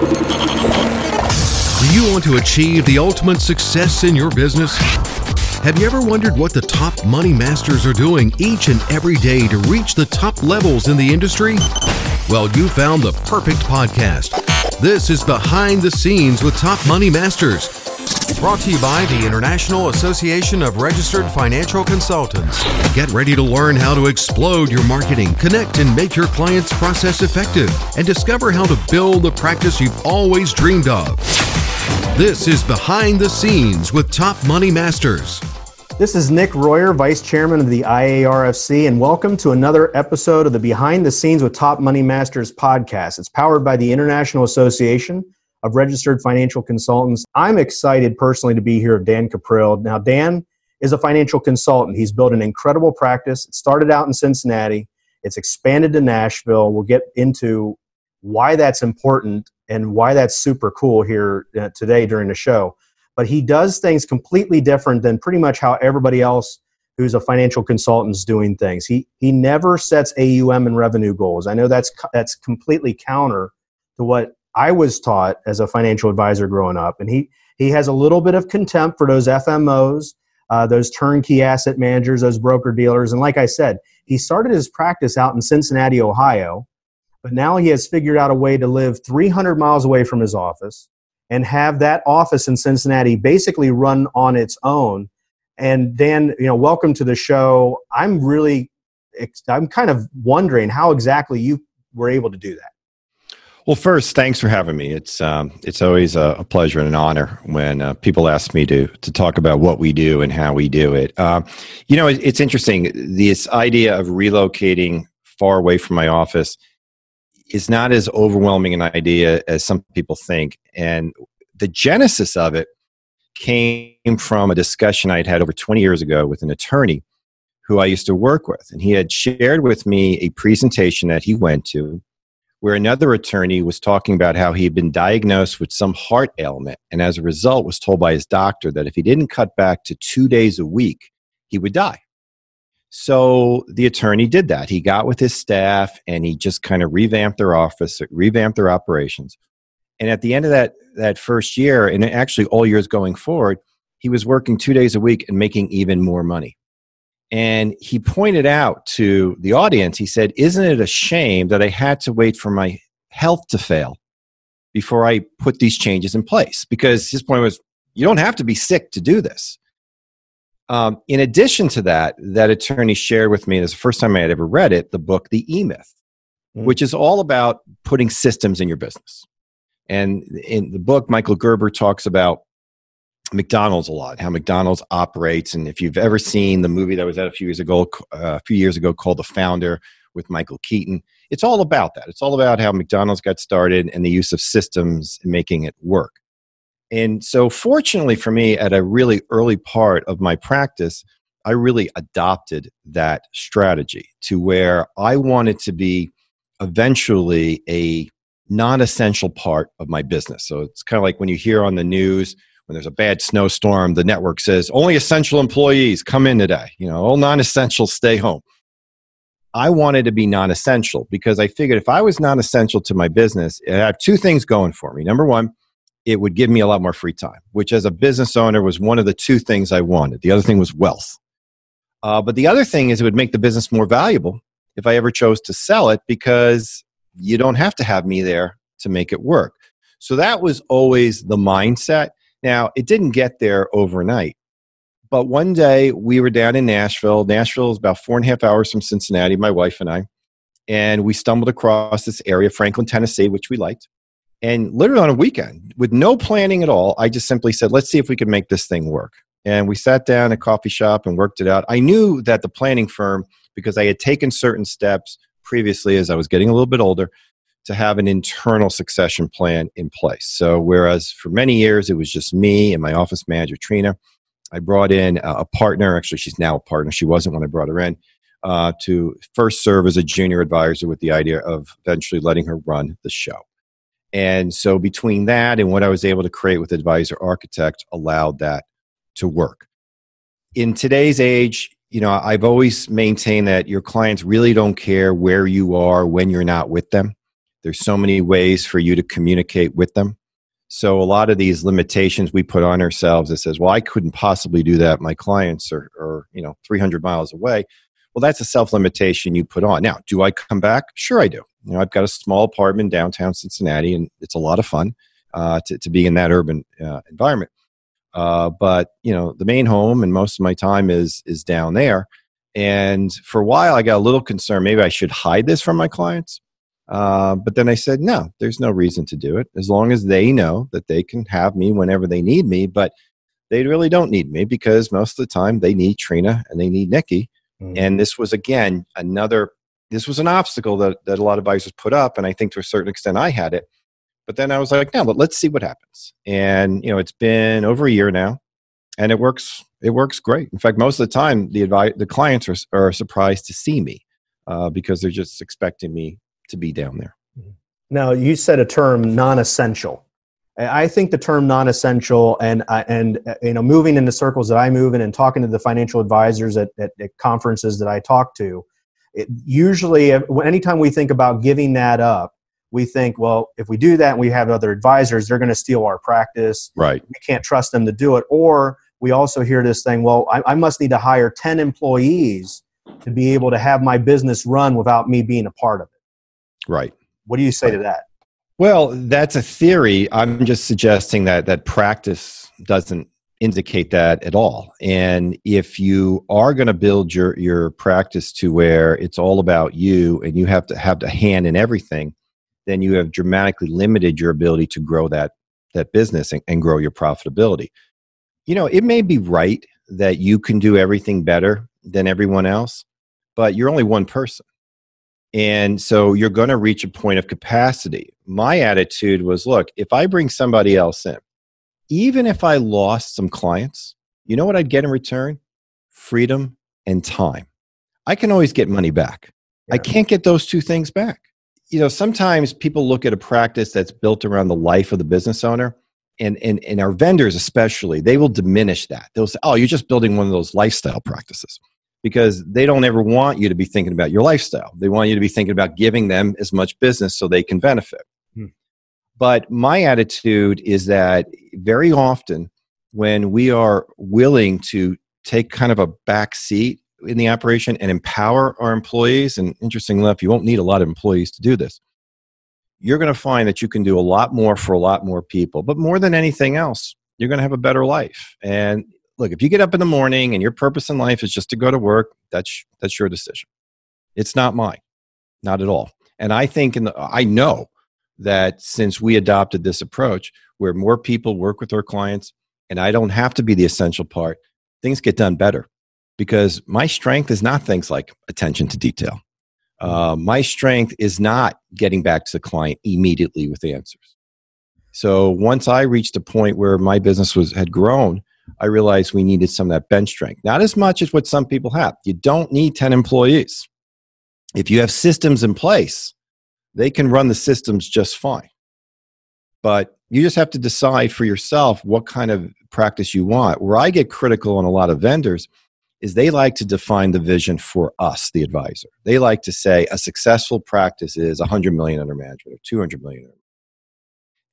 Do you want to achieve the ultimate success in your business? Have you ever wondered what the top money masters are doing each and every day to reach the top levels in the industry? Well, you found the perfect podcast. This is Behind the Scenes with Top Money Masters. Brought to you by the International Association of Registered Financial Consultants. Get ready to learn how to explode your marketing, connect and make your clients' process effective, and discover how to build the practice you've always dreamed of. This is Behind the Scenes with Top Money Masters. This is Nick Royer, Vice Chairman of the IARFC, and welcome to another episode of the Behind the Scenes with Top Money Masters podcast. It's powered by the International Association of Registered Financial Consultants. I'm excited personally to be here with Dan Cuprill. Now, Dan is a financial consultant. He's built an incredible practice. It started out in Cincinnati, it's expanded to Nashville. We'll get into why that's important and why that's super cool here uh, today during the show but he does things completely different than pretty much how everybody else who's a financial consultant is doing things. He he never sets AUM and revenue goals. I know that's that's completely counter to what I was taught as a financial advisor growing up, and he he has a little bit of contempt for those FMOs, uh, those turnkey asset managers, those broker dealers, and like I said, he started his practice out in Cincinnati, Ohio, but now he has figured out a way to live 300 miles away from his office and have that office in Cincinnati basically run on its own. And Dan, you know, welcome to the show. I'm really, I'm kind of wondering how exactly you were able to do that. Well, first, thanks for having me. It's um, it's always a, a, pleasure and an honor when uh, people ask me to to talk about what we do and how we do it. Uh, you know, it, it's interesting. This idea of relocating far away from my office is not as overwhelming an idea as some people think. And the genesis of it came from a discussion I'd had over 20 years ago with an attorney who I used to work with. And he had shared with me a presentation that he went to where another attorney was talking about how he had been diagnosed with some heart ailment and as a result was told by his doctor that if he didn't cut back to two days a week, he would die. So the attorney did that. He got with his staff and he just kind of revamped their office, revamped their operations. And at the end of that that first year, and actually all years going forward, he was working two days a week and making even more money. And he pointed out to the audience, he said, Isn't it a shame that I had to wait for my health to fail before I put these changes in place? Because his point was, you don't have to be sick to do this. Um, in addition to that, that attorney shared with me, this is the first time I had ever read it, the book, The E Myth, mm. which is all about putting systems in your business. And in the book, Michael Gerber talks about McDonald's a lot, how McDonald's operates. And if you've ever seen the movie that was out a few years ago, uh, a few years ago called The Founder with Michael Keaton, it's all about that. It's all about how McDonald's got started and the use of systems in making it work. And so, fortunately for me, at a really early part of my practice, I really adopted that strategy to where I wanted to be eventually a non essential part of my business. So, it's kind of like when you hear on the news, when there's a bad snowstorm, the network says only essential employees come in today. You know, all non essential stay home. I wanted to be non essential because I figured if I was non essential to my business, I have two things going for me. Number one, it would give me a lot more free time, which as a business owner was one of the two things I wanted. The other thing was wealth. Uh, but the other thing is it would make the business more valuable if I ever chose to sell it because you don't have to have me there to make it work. So that was always the mindset. Now, it didn't get there overnight. But one day we were down in Nashville. Nashville is about four and a half hours from Cincinnati, my wife and I. And we stumbled across this area, Franklin, Tennessee, which we liked. And literally on a weekend, with no planning at all, I just simply said, let's see if we can make this thing work. And we sat down at a coffee shop and worked it out. I knew that the planning firm, because I had taken certain steps previously as I was getting a little bit older, to have an internal succession plan in place. So, whereas for many years it was just me and my office manager, Trina, I brought in a partner. Actually, she's now a partner. She wasn't when I brought her in. Uh, to first serve as a junior advisor with the idea of eventually letting her run the show. And so between that and what I was able to create with Advisor Architect allowed that to work. In today's age, you know, I've always maintained that your clients really don't care where you are when you're not with them. There's so many ways for you to communicate with them. So a lot of these limitations we put on ourselves that says, well, I couldn't possibly do that. My clients are, are you know, 300 miles away. Well, that's a self limitation you put on. Now, do I come back? Sure, I do. You know, I've got a small apartment downtown Cincinnati, and it's a lot of fun uh, to, to be in that urban uh, environment. Uh, but you know, the main home and most of my time is is down there. And for a while, I got a little concerned. Maybe I should hide this from my clients. Uh, but then I said, no, there's no reason to do it as long as they know that they can have me whenever they need me. But they really don't need me because most of the time they need Trina and they need Nikki. Mm-hmm. And this was, again, another, this was an obstacle that, that a lot of advisors put up. And I think to a certain extent I had it. But then I was like, no, but let's see what happens. And, you know, it's been over a year now and it works, it works great. In fact, most of the time the advi- the clients are, are surprised to see me uh, because they're just expecting me to be down there. Mm-hmm. Now, you said a term non-essential. I think the term non-essential and uh, and uh, you know moving in the circles that I move in and talking to the financial advisors at, at, at conferences that I talk to, it, usually anytime we think about giving that up, we think, well, if we do that and we have other advisors, they're going to steal our practice. Right. We can't trust them to do it. Or we also hear this thing, well, I, I must need to hire 10 employees to be able to have my business run without me being a part of it. Right. What do you say right. to that? Well, that's a theory. I'm just suggesting that that practice doesn't indicate that at all. And if you are going to build your your practice to where it's all about you and you have to have the hand in everything, then you have dramatically limited your ability to grow that that business and, and grow your profitability. You know, it may be right that you can do everything better than everyone else, but you're only one person. And so you're going to reach a point of capacity. My attitude was look, if I bring somebody else in, even if I lost some clients, you know what I'd get in return? Freedom and time. I can always get money back. Yeah. I can't get those two things back. You know, sometimes people look at a practice that's built around the life of the business owner, and, and, and our vendors, especially, they will diminish that. They'll say, oh, you're just building one of those lifestyle practices because they don't ever want you to be thinking about your lifestyle. They want you to be thinking about giving them as much business so they can benefit. Hmm. But my attitude is that very often when we are willing to take kind of a back seat in the operation and empower our employees, and interesting enough, you won't need a lot of employees to do this. You're going to find that you can do a lot more for a lot more people. But more than anything else, you're going to have a better life. And look, if you get up in the morning and your purpose in life is just to go to work, that's that's your decision. It's not mine, not at all. And I think, in the, I know that since we adopted this approach, where more people work with their clients, and I don't have to be the essential part, things get done better. Because my strength is not things like attention to detail. Uh, my strength is not getting back to the client immediately with answers. So once I reached a point where my business was had grown, I realized we needed some of that bench strength. Not as much as what some people have. You don't need 10 employees. If you have systems in place, they can run the systems just fine. But you just have to decide for yourself what kind of practice you want. Where I get critical on a lot of vendors is they like to define the vision for us, the advisor. They like to say a successful practice is 100 million under management or 200 million under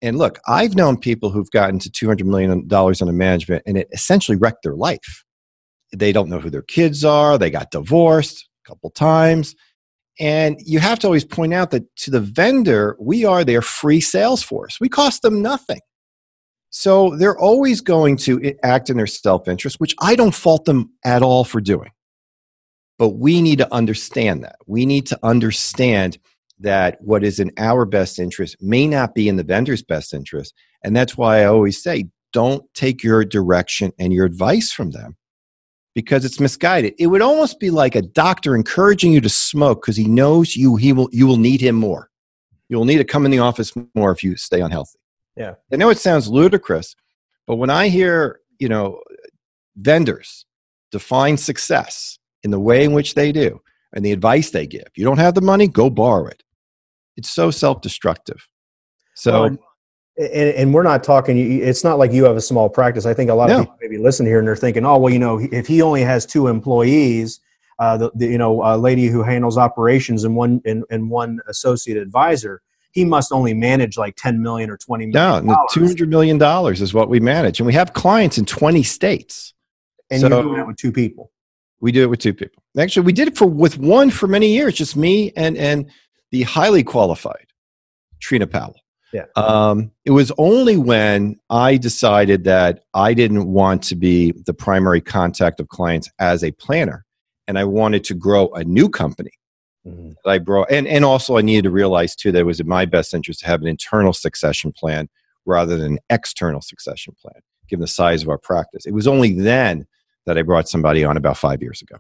and look, I've known people who've gotten to $200 million under management and it essentially wrecked their life. They don't know who their kids are. They got divorced a couple times. And you have to always point out that to the vendor, we are their free sales force. We cost them nothing. So they're always going to act in their self interest, which I don't fault them at all for doing. But we need to understand that. We need to understand that what is in our best interest may not be in the vendor's best interest. And that's why I always say don't take your direction and your advice from them because it's misguided. It would almost be like a doctor encouraging you to smoke because he knows you he will you will need him more. You will need to come in the office more if you stay unhealthy. Yeah. I know it sounds ludicrous, but when I hear, you know, vendors define success in the way in which they do and the advice they give, you don't have the money, go borrow it it's so self-destructive so well, and, and, we're not talking it's not like you have a small practice i think a lot of people maybe listen here and they're thinking oh well you know if he only has two employees uh, the, the, you know a lady who handles operations and one and, and one associate advisor he must only manage like 10 million or 20 million. No, two hundred million dollars is what we manage, and we have clients in twenty states. And So- you're doing it with two people. We do it with two people. Actually, we did it for with one for many years, just me and and the highly qualified Trina Powell. Yeah. Um, it was only when I decided that I didn't want to be the primary contact of clients as a planner, and I wanted to grow a new company Mhm. that I brought, and and also I needed to realize too that it was in my best interest to have an internal succession plan rather than an external succession plan, given the size of our practice. It was only then that I brought somebody on about five years ago.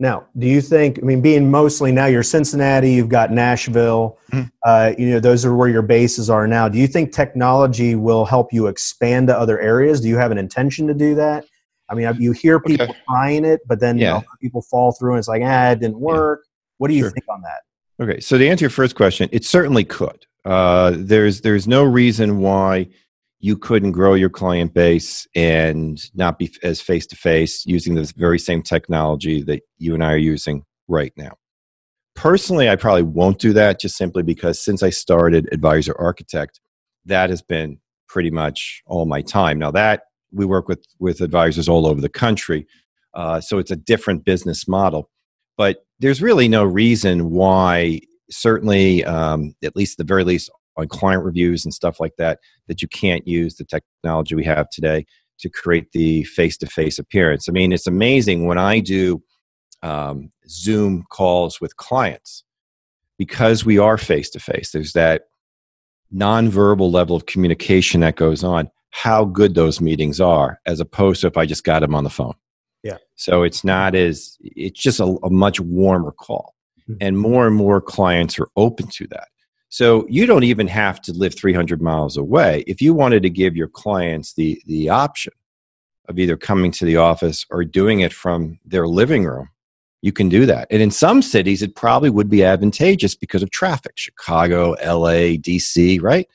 Now, do you think? I mean, being mostly now you're Cincinnati, you've got Nashville. Mhm. Uh, you know, those are where your bases are now. Do you think technology will help you expand to other areas? Do you have an intention to do that? I mean, you hear people Okay. trying it, but then you know, people fall through, and it's like, ah, it didn't work. What do you Sure. think on that? Okay, so to answer your first question, it certainly could. Uh, there's there's no reason why you couldn't grow your client base and not be as face to face using this very same technology that you and I are using right now. Personally, I probably won't do that just simply because since I started Advisor Architect, that has been pretty much all my time. Now that we work with with advisors all over the country, uh, so it's a different business model. But there's really no reason why certainly um, at least the very least on client reviews and stuff like that that you can't use the technology we have today to create the face-to-face appearance i mean it's amazing when i do um, zoom calls with clients because we are face-to-face there's that nonverbal level of communication that goes on how good those meetings are as opposed to if i just got them on the phone Yeah. so it's not as it's just a, a much warmer call Mhm. and more and more clients are open to that so you don't even have to live 300 miles away if you wanted to give your clients the the option of either coming to the office or doing it from their living room. You can do that. And in some cities it probably would be advantageous because of traffic. Chicago la dc right?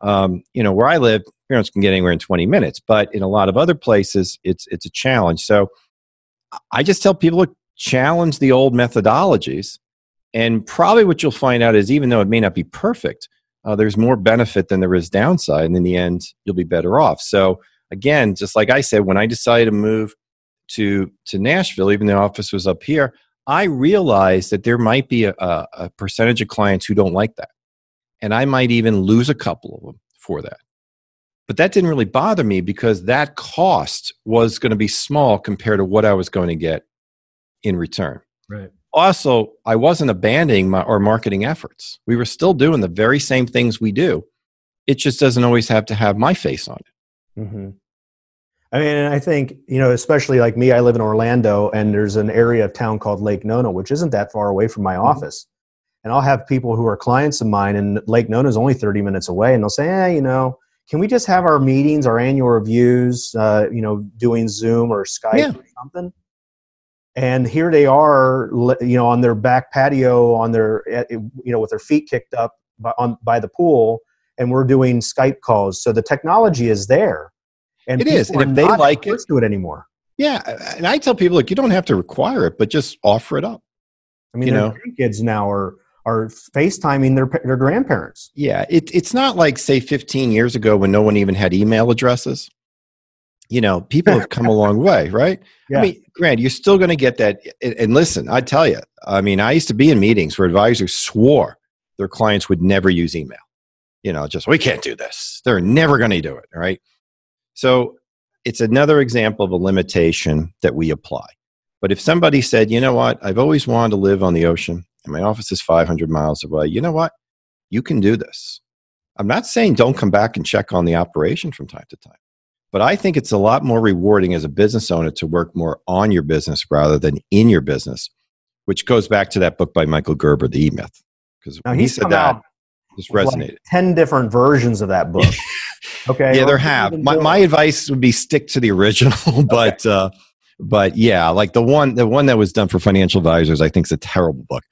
Um, you know where i live parents can get anywhere in 20 minutes but in a lot of other places it's it's a challenge. So i just tell people look challenge the old methodologies and probably what you'll find out is even though it may not be perfect uh, there's more benefit than there is downside and in the end you'll be better off. So again just like i said when i decided to move to to nashville even the office was up here i realized that there might be a, a percentage of clients who don't like that. And i might even lose a couple of them for that. But that didn't really bother me because that cost was going to be small compared to what i was going to get in return. Right. Also i wasn't abandoning my, our marketing efforts we were still doing the very same things we do it just doesn't always have to have my face on it hmm I mean, and I think you know, especially like me, I live in Orlando, and there's an area of town called Lake Nona, which isn't that far away from my office. And I'll have people who are clients of mine, and Lake Nona is only 30 minutes away, and they'll say, "Eh, you know, can we just have our meetings, our annual reviews, uh, you know, doing Zoom or Skype Yeah. or something?" And here they are, you know, on their back patio, on their, eh, you know, with their feet kicked up by, on by the pool, and we're doing Skype calls. So the technology is there, and It is, and if they like it- to it anymore. yeah and i tell people look you don't have to require it but just offer it up I mean, You know. kids now are are FaceTiming their their grandparents. Yeah, it, it's not like say 15 years ago when no one even had email addresses. You know, people have come a long way, right? Yeah. I mean, Grant, you're still going to get that. And, listen, I tell you, I mean, I used to be in meetings where advisors swore their clients would never use email. You know, just we can't do this. They're never going to do it, right? So it's another example of a limitation that we apply. But if somebody said, you know what, I've always wanted to live on the ocean and my office is 500 miles away, you know what? You can do this. I'm not saying don't come back and check on the operation from time to time, but I think it's a lot more rewarding as a business owner to work more on your business rather than in your business, which goes back to that book by Michael Gerber, The E Myth. Because when he said that, just with like resonated. Ten different versions of that book. Okay. yeah, there have. My, my advice would be stick to the original, but uh, but yeah, like the one the one that was done for financial advisors, I think is a terrible book.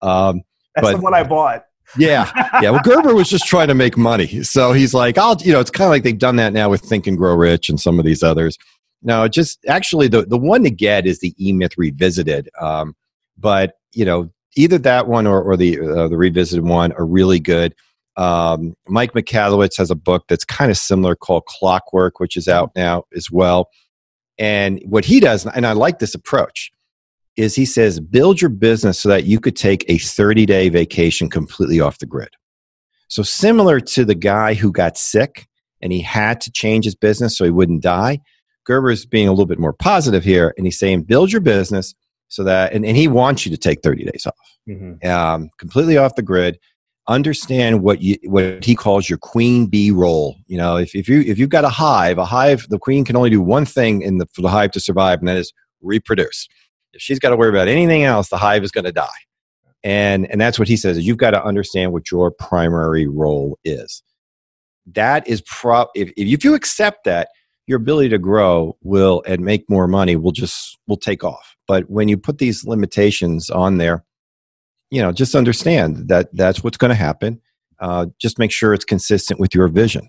Um, That's but- the one I bought. Yeah, yeah. Well, Gerber was just trying to make money, so he's like, I'll, you know, it's kind of like they've done that now with Think and Grow Rich and some of these others. No, just actually the the one to get is the E Myth Revisited. Um, but you know, either that one or, or the uh, the revisited one are really good. Um, Mike Michalowicz has a book that's kind of similar called Clockwork, which is out now as well. And what he does, and I like this approach, is he says build your business so that you could take a 30 day vacation completely off the grid. So similar to the guy who got sick and he had to change his business so he wouldn't die. Gerber's being a little bit more positive here, and he's saying build your business so that, and, and he wants you to take 30 days off, mm-hmm. um, completely off the grid. Understand what you what he calls your queen bee role. You know, if, if you if you've got a hive, a hive, the queen can only do one thing in the for the hive to survive, and that is reproduce. If she's got to worry about anything else, the hive is going to die. And and that's what he says you've got to understand what your primary role is. That is pro if, if you accept that, your ability to grow will and make more money will just will take off but when you put these limitations on there you know just understand that that's what's going to happen uh, just make sure it's consistent with your vision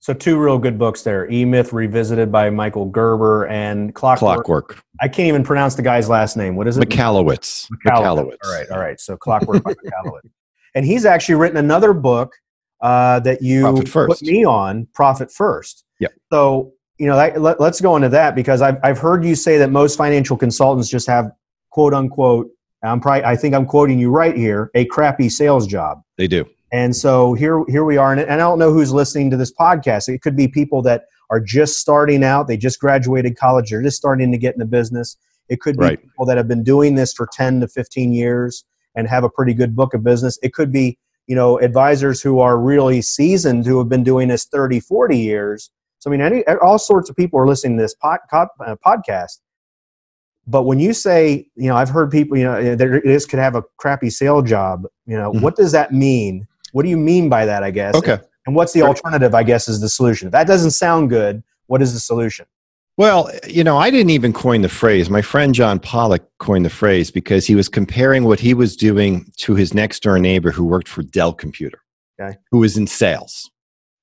so two real good books there e-myth revisited by michael gerber and clockwork. clockwork. I can't even pronounce the guy's last name. What is it? Michalowicz michalowicz, all right all right. So clockwork by michalowicz and he's actually written another book uh, that you put me on profit first. Yeah so you know, that, let, us go into that because I've, I've heard you say that most financial consultants just have quote unquote, I'm probably, I think I'm quoting you right here, a crappy sales job. They do. And so here, here we are. And, and I don't know who's listening to this podcast. It could be people that are just starting out. They just graduated college. They're just starting to get in the business. It could be right. people that have been doing this for 10 to 15 years and have a pretty good book of business. It could be, you know, advisors who are really seasoned who have been doing this 30, 40 years so I mean, any, all sorts of people are listening to this pod, uh, podcast. But when you say, you know, I've heard people, you know, this could have a crappy sale job. You know, mm-hmm. what does that mean? What do you mean by that? I guess. Okay. And what's the alternative? I guess is the solution. If that doesn't sound good, what is the solution? Well, you know, I didn't even coin the phrase. My friend John Pollock coined the phrase because he was comparing what he was doing to his next door neighbor who worked for Dell Computer, okay. who was in sales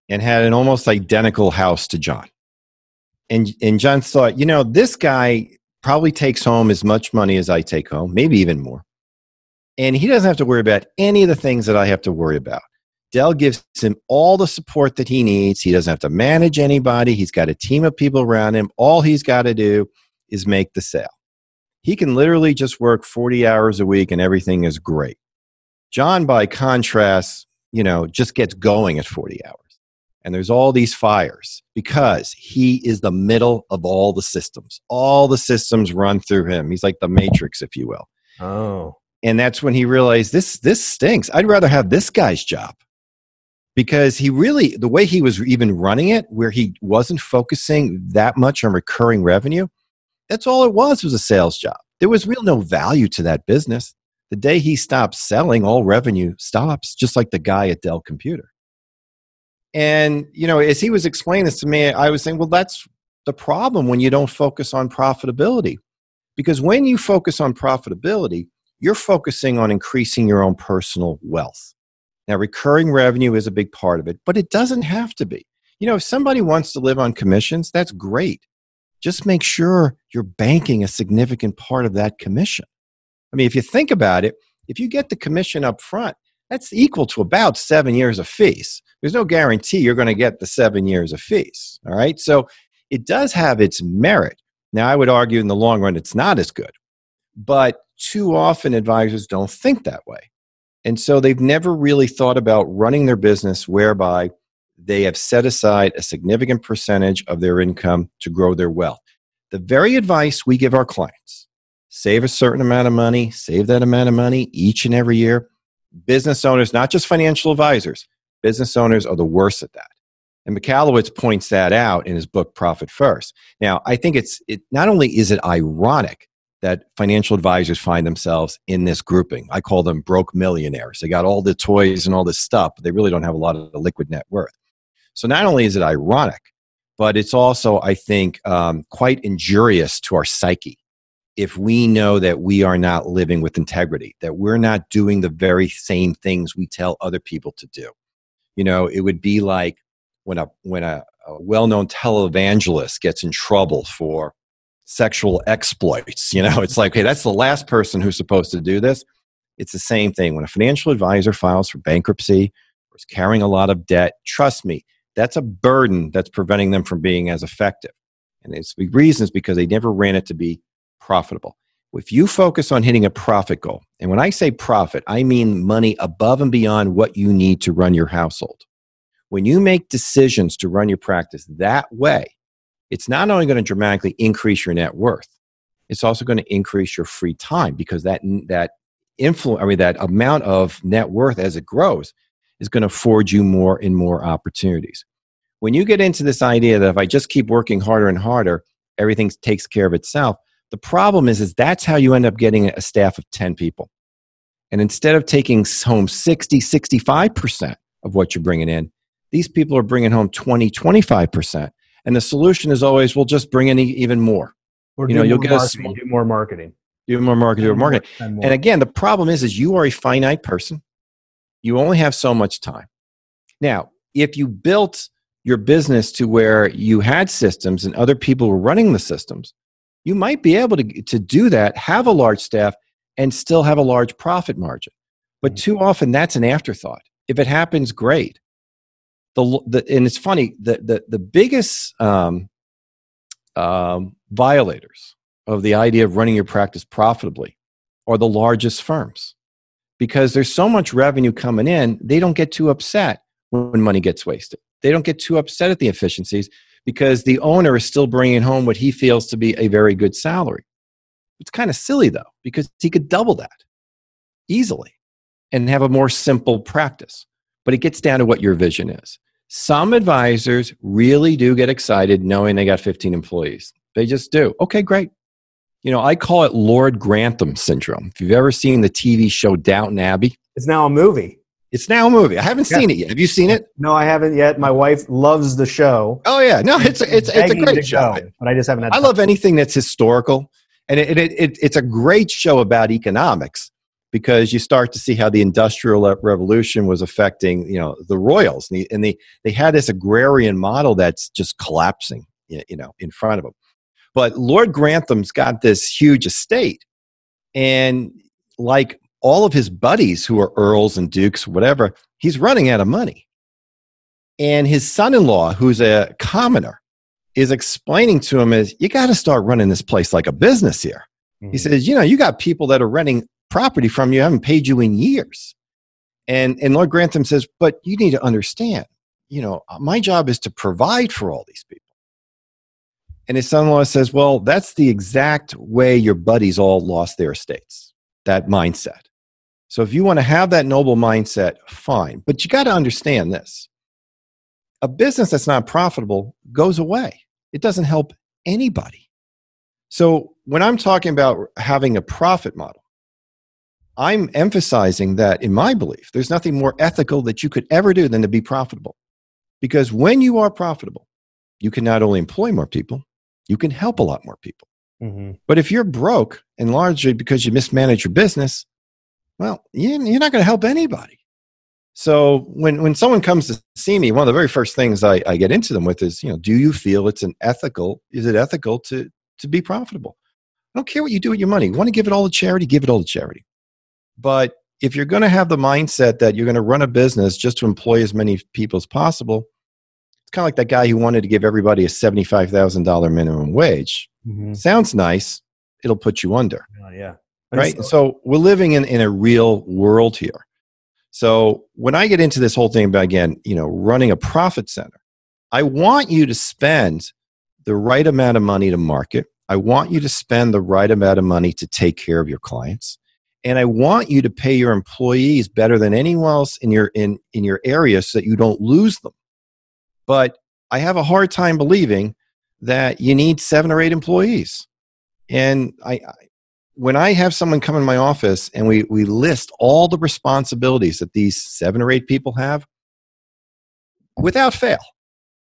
and had an almost identical house to John. And, and John thought, you know, this guy probably takes home as much money as I take home, maybe even more. And he doesn't have to worry about any of the things that I have to worry about. Dell gives him all the support that he needs. He doesn't have to manage anybody. He's got a team of people around him. All he's got to do is make the sale. He can literally just work 40 hours a week and everything is great. John, by contrast, you know, just gets going at 40 hours and there's all these fires because he is the middle of all the systems. All the systems run through him. He's like the matrix, if you will. Oh. And that's when he realized this this stinks. I'd rather have this guy's job. Because he really the way he was even running it where he wasn't focusing that much on recurring revenue, that's all it was was a sales job. There was real no value to that business. The day he stops selling, all revenue stops, just like the guy at Dell Computer. And, you know, as he was explaining this to me, I was saying, well, that's the problem when you don't focus on profitability. Because when you focus on profitability, you're focusing on increasing your own personal wealth. Now, recurring revenue is a big part of it, but it doesn't have to be. You know, if somebody wants to live on commissions, that's great. Just make sure you're banking a significant part of that commission. I mean, if you think about it, if you get the commission up front, that's equal to about seven years of fees. There's no guarantee you're going to get the seven years of fees. All right. So it does have its merit. Now, I would argue in the long run, it's not as good. But too often, advisors don't think that way. And so they've never really thought about running their business whereby they have set aside a significant percentage of their income to grow their wealth. The very advice we give our clients save a certain amount of money, save that amount of money each and every year business owners, not just financial advisors, business owners are the worst at that. And Michalowicz points that out in his book Profit First. Now, I think it's it not only is it ironic that financial advisors find themselves in this grouping. I call them broke millionaires. They got all the toys and all this stuff, but they really don't have a lot of liquid net worth. So not only is it ironic, but it's also, I think, um, quite injurious to our psyche if we know that we are not living with integrity, that we're not doing the very same things we tell other people to do. You know, it would be like when a when a, a well-known televangelist gets in trouble for sexual exploits. You know, it's like, hey, that's the last person who's supposed to do this. It's the same thing. When a financial advisor files for bankruptcy or is carrying a lot of debt, trust me, that's a burden that's preventing them from being as effective. And it's the reason is because they never ran it to be profitable. If you focus on hitting a profit goal, and when I say profit, I mean money above and beyond what you need to run your household. When you make decisions to run your practice that way, it's not only going to dramatically increase your net worth, it's also going to increase your free time because that that influence, I mean, that amount of net worth as it grows is going to afford you more and more opportunities. When you get into this idea that if I just keep working harder and harder, everything takes care of itself, the problem is, is that's how you end up getting a staff of 10 people. And instead of taking home 60, 65% of what you're bringing in, these people are bringing home 20, 25%. And the solution is always, we'll just bring in even more. Or you know, you'll get a do more marketing. Do more marketing, do more marketing. And again, the problem is, is you are a finite person. You only have so much time. Now, if you built your business to where you had systems and other people were running the systems, you might be able to, to do that, have a large staff, and still have a large profit margin. But mm-hmm. too often, that's an afterthought. If it happens, great. The, the, and it's funny, that the, the biggest um, um, violators of the idea of running your practice profitably are the largest firms because there's so much revenue coming in, they don't get too upset when money gets wasted. They don't get too upset at the efficiencies because the owner is still bringing home what he feels to be a very good salary. It's kind of silly though, because he could double that easily and have a more simple practice. But it gets down to what your vision is. Some advisors really do get excited knowing they got 15 employees. They just do. Okay, great. You know, I call it Lord Grantham syndrome. If you've ever seen the TV show Downton Abbey, it's now a movie. It's now a movie. I haven't yeah. seen it yet. Have you seen it? No, I haven't yet. My wife loves the show. Oh yeah, no, it's it's it's a great show. Go, but I just haven't. I love anything that's historical, and it, it, it, it's a great show about economics because you start to see how the industrial revolution was affecting you know the royals and, the, and they they had this agrarian model that's just collapsing you know in front of them but lord grantham's got this huge estate and like all of his buddies who are earls and dukes whatever he's running out of money. And his son-in-law who's a commoner is explaining to him is you got to start running this place like a business here. Mm-hmm. he says you know you got people that are renting property from you. I haven't paid you in years. And, and Lord Grantham says, but you need to understand, you know, uh, my job is to provide for all these people. And his son in law says, well, that's the exact way your buddies all lost their estates, that mindset. So if you want to have that noble mindset, fine. But you got to understand this a business that's not profitable goes away, it doesn't help anybody. So when I'm talking about having a profit model, I'm emphasizing that in my belief, there's nothing more ethical that you could ever do than to be profitable. Because when you are profitable, you can not only employ more people, you can help a lot more people. Mm-hmm. But if you're broke and largely because you mismanage your business, well, you're not going to help anybody. So when, when someone comes to see me, one of the very first things I, I get into them with is, you know, do you feel it's an ethical, is it ethical to, to be profitable? I don't care what you do with your money. You want to give it all to charity, give it all to charity. But if you're going to have the mindset that you're going to run a business just to employ as many people as possible, it's kind of like that guy who wanted to give everybody a $75,000 minimum wage. Mm-hmm. Sounds nice. It'll put you under. Uh, yeah. Right. So, so we're living in, in a real world here. So when I get into this whole thing about, again, you know, running a profit center, I want you to spend the right amount of money to market. I want you to spend the right amount of money to take care of your clients and i want you to pay your employees better than anyone else in your in in your area so that you don't lose them. But i have a hard time believing that you need seven or eight employees. And i, I when i have someone come in my office and we we list all the responsibilities that these seven or eight people have without fail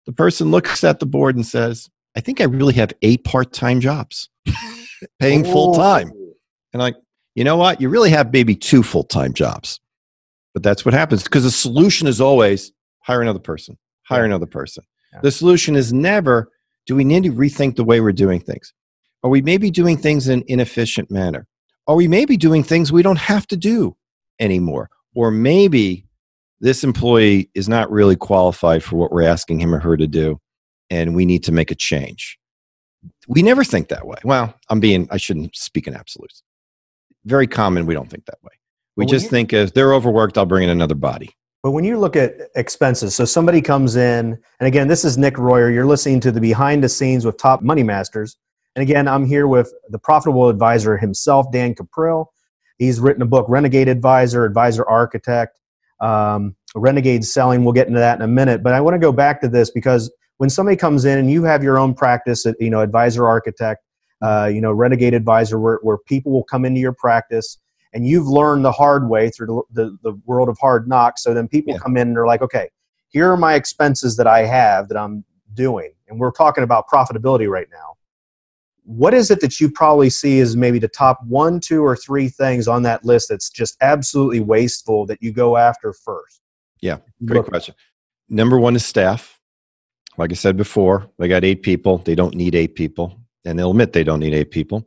the person looks at the board and says i think i really have eight part-time jobs. Paying full time oh. and like you know what? You really have maybe two full time jobs. But that's what happens because the solution is always hire another person, hire another person. Yeah. The solution is never do we need to rethink the way we're doing things? Are we maybe doing things in an inefficient manner? are we maybe doing things we don't have to do anymore? Or maybe this employee is not really qualified for what we're asking him or her to do, and we need to make a change. We never think that way. Well, I'm being, I shouldn't speak in absolutes. Very common, we don't think that way. We just you, think if they're overworked, I'll bring in another body. But when you look at expenses, so somebody comes in, and again, this is Nick Royer. You're listening to the behind the scenes with Top Money Masters. And again, I'm here with the profitable advisor himself, Dan Cuprill. He's written a book, Renegade Advisor, Advisor Architect, um, Renegade Selling. We'll get into that in a minute. But I want to go back to this because when somebody comes in and you have your own practice, at, you know, Advisor Architect, uh, you know, Renegade Advisor, where, where people will come into your practice and you've learned the hard way through the, the, the world of hard knocks. So then people yeah. come in and they're like, okay, here are my expenses that I have that I'm doing. And we're talking about profitability right now what is it that you probably see as maybe the top one, two, or three things on that list that's just absolutely wasteful that you go after first? Yeah, great Look, question. Number one is staff. Like I said before, they got eight people. They don't need eight people, and they'll admit they don't need eight people.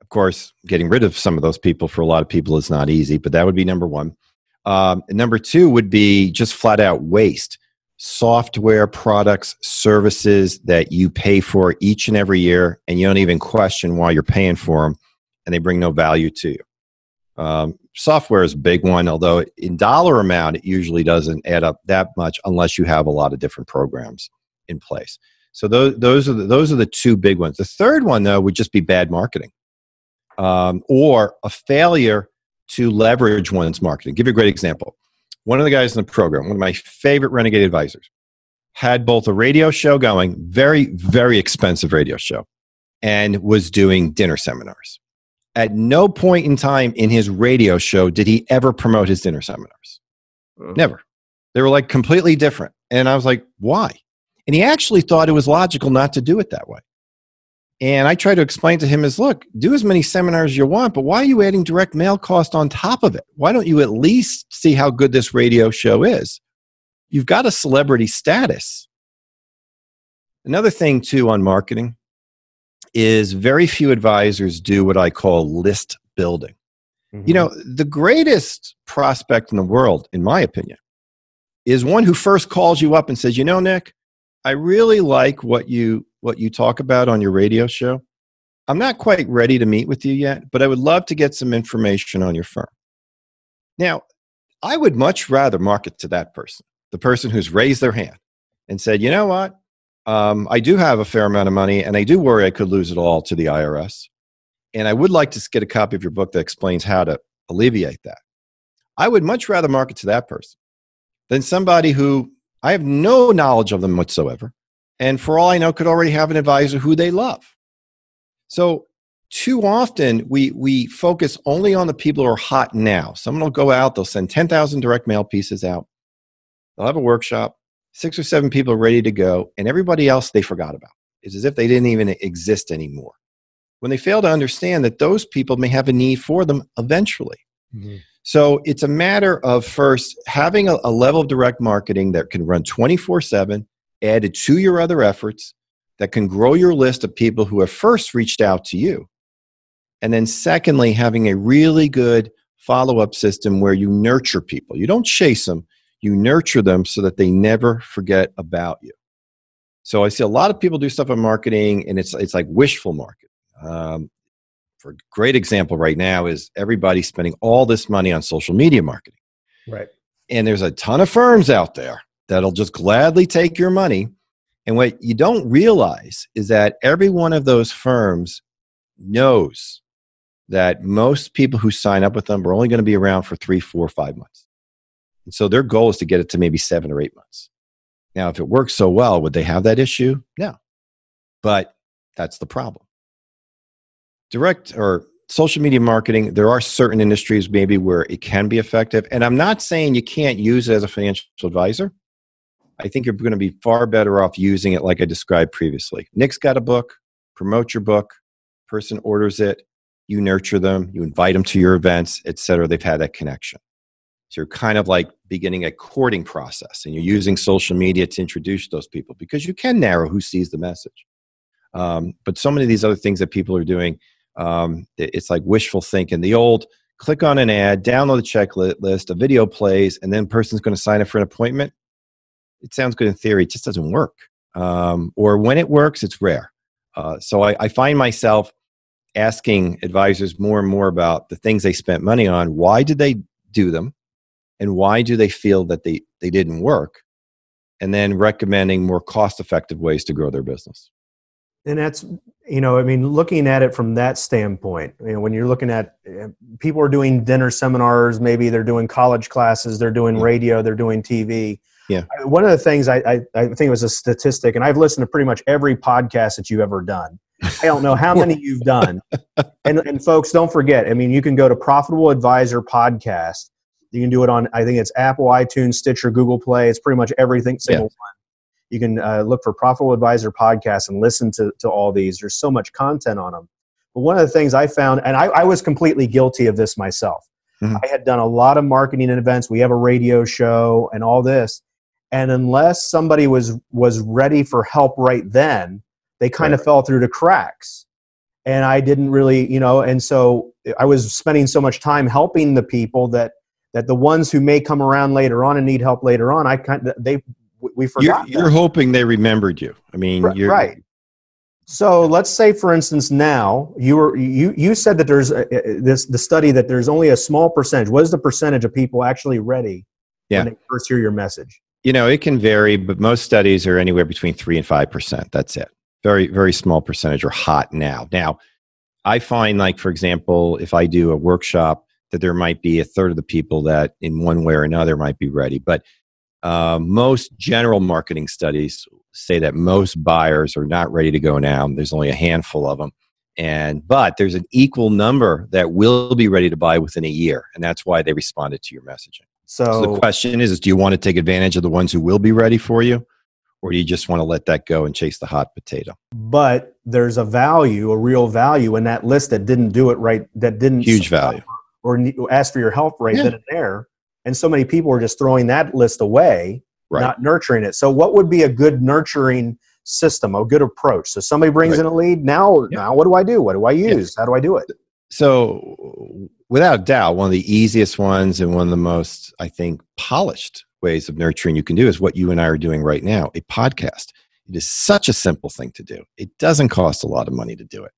Of course, getting rid of some of those people for a lot of people is not easy, but that would be number one. Um, number two would be just flat out waste software products, services that you pay for each and every year, and you don't even question why you're paying for them, and they bring no value to you. Um, software is a big one, although in dollar amount, it usually doesn't add up that much unless you have a lot of different programs in place. So those, those, are the, those are the two big ones. The third one, though, would just be bad marketing um, or a failure to leverage one's marketing. I'll give you a great example one of the guys in the program, one of my favorite renegade advisors, had both a radio show going, very, very expensive radio show, and was doing dinner seminars. At no point in time in his radio show did he ever promote his dinner seminars. Never. They were like completely different. And I was like, why? And he actually thought it was logical not to do it that way. And I try to explain to him is look, do as many seminars as you want, but why are you adding direct mail cost on top of it? Why don't you at least see how good this radio show is? You've got a celebrity status. Another thing, too, on marketing is very few advisors do what I call list building. Mm-hmm. You know, the greatest prospect in the world, in my opinion, is one who first calls you up and says, You know, Nick, I really like what you what you talk about on your radio show. I'm not quite ready to meet with you yet, but I would love to get some information on your firm. Now, I would much rather market to that person, the person who's raised their hand and said, you know what? Um, I do have a fair amount of money and I do worry I could lose it all to the IRS. And I would like to get a copy of your book that explains how to alleviate that. I would much rather market to that person than somebody who I have no knowledge of them whatsoever and for all I know, could already have an advisor who they love. So too often we we focus only on the people who are hot now. Someone will go out, they'll send 10,000 direct mail pieces out. They'll have a workshop, six or seven people are ready to go, and everybody else they forgot about. It's as if they didn't even exist anymore. When they fail to understand that those people may have a need for them eventually. Mm-hmm. So it's a matter of first having a, a level of direct marketing that can run 24 7 added to your other efforts that can grow your list of people who have first reached out to you. And then, secondly, having a really good follow up system where you nurture people. You don't chase them, you nurture them so that they never forget about you. So I see a lot of people do stuff in marketing and it's, it's like wishful marketing. Um, for a great example right now is everybody spending all this money on social media marketing. Right. And there's a ton of firms out there that'll just gladly take your money. And what you don't realize is that every one of those firms knows that most people who sign up with them are only going to be around for three, four, five months. And so their goal is to get it to maybe seven or eight months. Now, if it works so well, would they have that issue? No. But that's the problem. Direct or social media marketing, there are certain industries maybe where it can be effective. And I'm not saying you can't use it as a financial advisor. I think you're going to be far better off using it like I described previously. Nick's got a book, promote your book, person orders it, you nurture them, you invite them to your events, etc. They've had that connection. So you're kind of like beginning a courting process and you're using social media to introduce those people because you can narrow who sees the message. Um, but so many of these other things that people are doing Um, it's like wishful thinking. The old click on an ad, download a checklist, a video plays, and then person's going to sign up for an appointment. It sounds good in theory, it just doesn't work. Um, or when it works, it's rare. Uh, so I, I find myself asking advisors more and more about the things they spent money on. Why did they do them? And why do they feel that they, they didn't work? And then recommending more cost effective ways to grow their business. And that's, you know, I mean, looking at it from that standpoint, you know, when you're looking at eh, people are doing dinner seminars, maybe they're doing college classes, they're doing radio, they're doing TV. Yeah. One of the things I, I, I think it was a statistic, and I've listened to pretty much every podcast that you've ever done. I don't know how many you've done. And, and folks, don't forget, I mean, you can go to Profitable Advisor Podcast. You can do it on, I think it's Apple, iTunes, Stitcher, Google Play. It's pretty much everything single yeah. one. You can uh, look for Profitable Advisor Podcast and listen to, to all these. There's so much content on them. But one of the things I found, and I, I was completely guilty of this myself. Mm-hmm. I had done a lot of marketing and events. We have a radio show and all this. And unless somebody was was ready for help right then, they kind right. of fell through the cracks and i didn't really you know and so i was spending so much time helping the people that that the ones who may come around later on and need help later on i kind of they we forgot you're, you're hoping they remembered you. I mean you're right. So let's say for instance now you were you you said that there's a, this the study that there's only a small percentage. What is the percentage of people actually ready yeah. when they first hear your message? You know it can vary but most studies are anywhere between 3 and 5% that's it. Very very small percentage are hot now. Now i find like for example if i do a workshop that there might be a third of the people that in one way or another might be ready. But uh, most general marketing studies say that most buyers are not ready to go now there's only a handful of them and but there's an equal number that will be ready to buy within a year and that's why they responded to your messaging so, so the question is, is do you want to take advantage of the ones who will be ready for you or do you just want to let that go and chase the hot potato? But there's a value, a real value in that list that didn't do it right, that didn't huge value, or ask for your help right yeah. then and there. And so many people are just throwing that list away, right. not nurturing it. So, what would be a good nurturing system, a good approach? So, somebody brings right. in a lead. Now, now, what do I do? What do I use? How do I do it? So, without doubt, one of the easiest ones and one of the most, I think, polished ways of nurturing you can do is what you and I are doing right now a podcast. It is such a simple thing to do, it doesn't cost a lot of money to do it.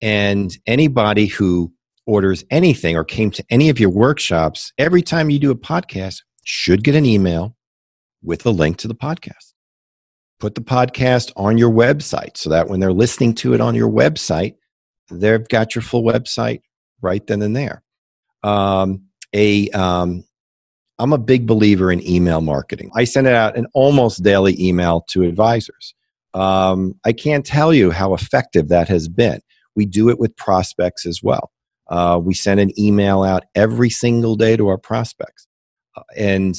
And anybody who orders anything or came to any of your workshops, every time you do a podcast, should get an email with a link to the podcast. Put the podcast on your website so that when they're listening to it on your website, they've got your full website right then and there. Um, a um, I'm a big believer in email marketing. I send out an almost daily email to advisors. Um, I can't tell you how effective that has been. We do it with prospects as well. Uh, we send an email out every single day to our prospects. Uh, and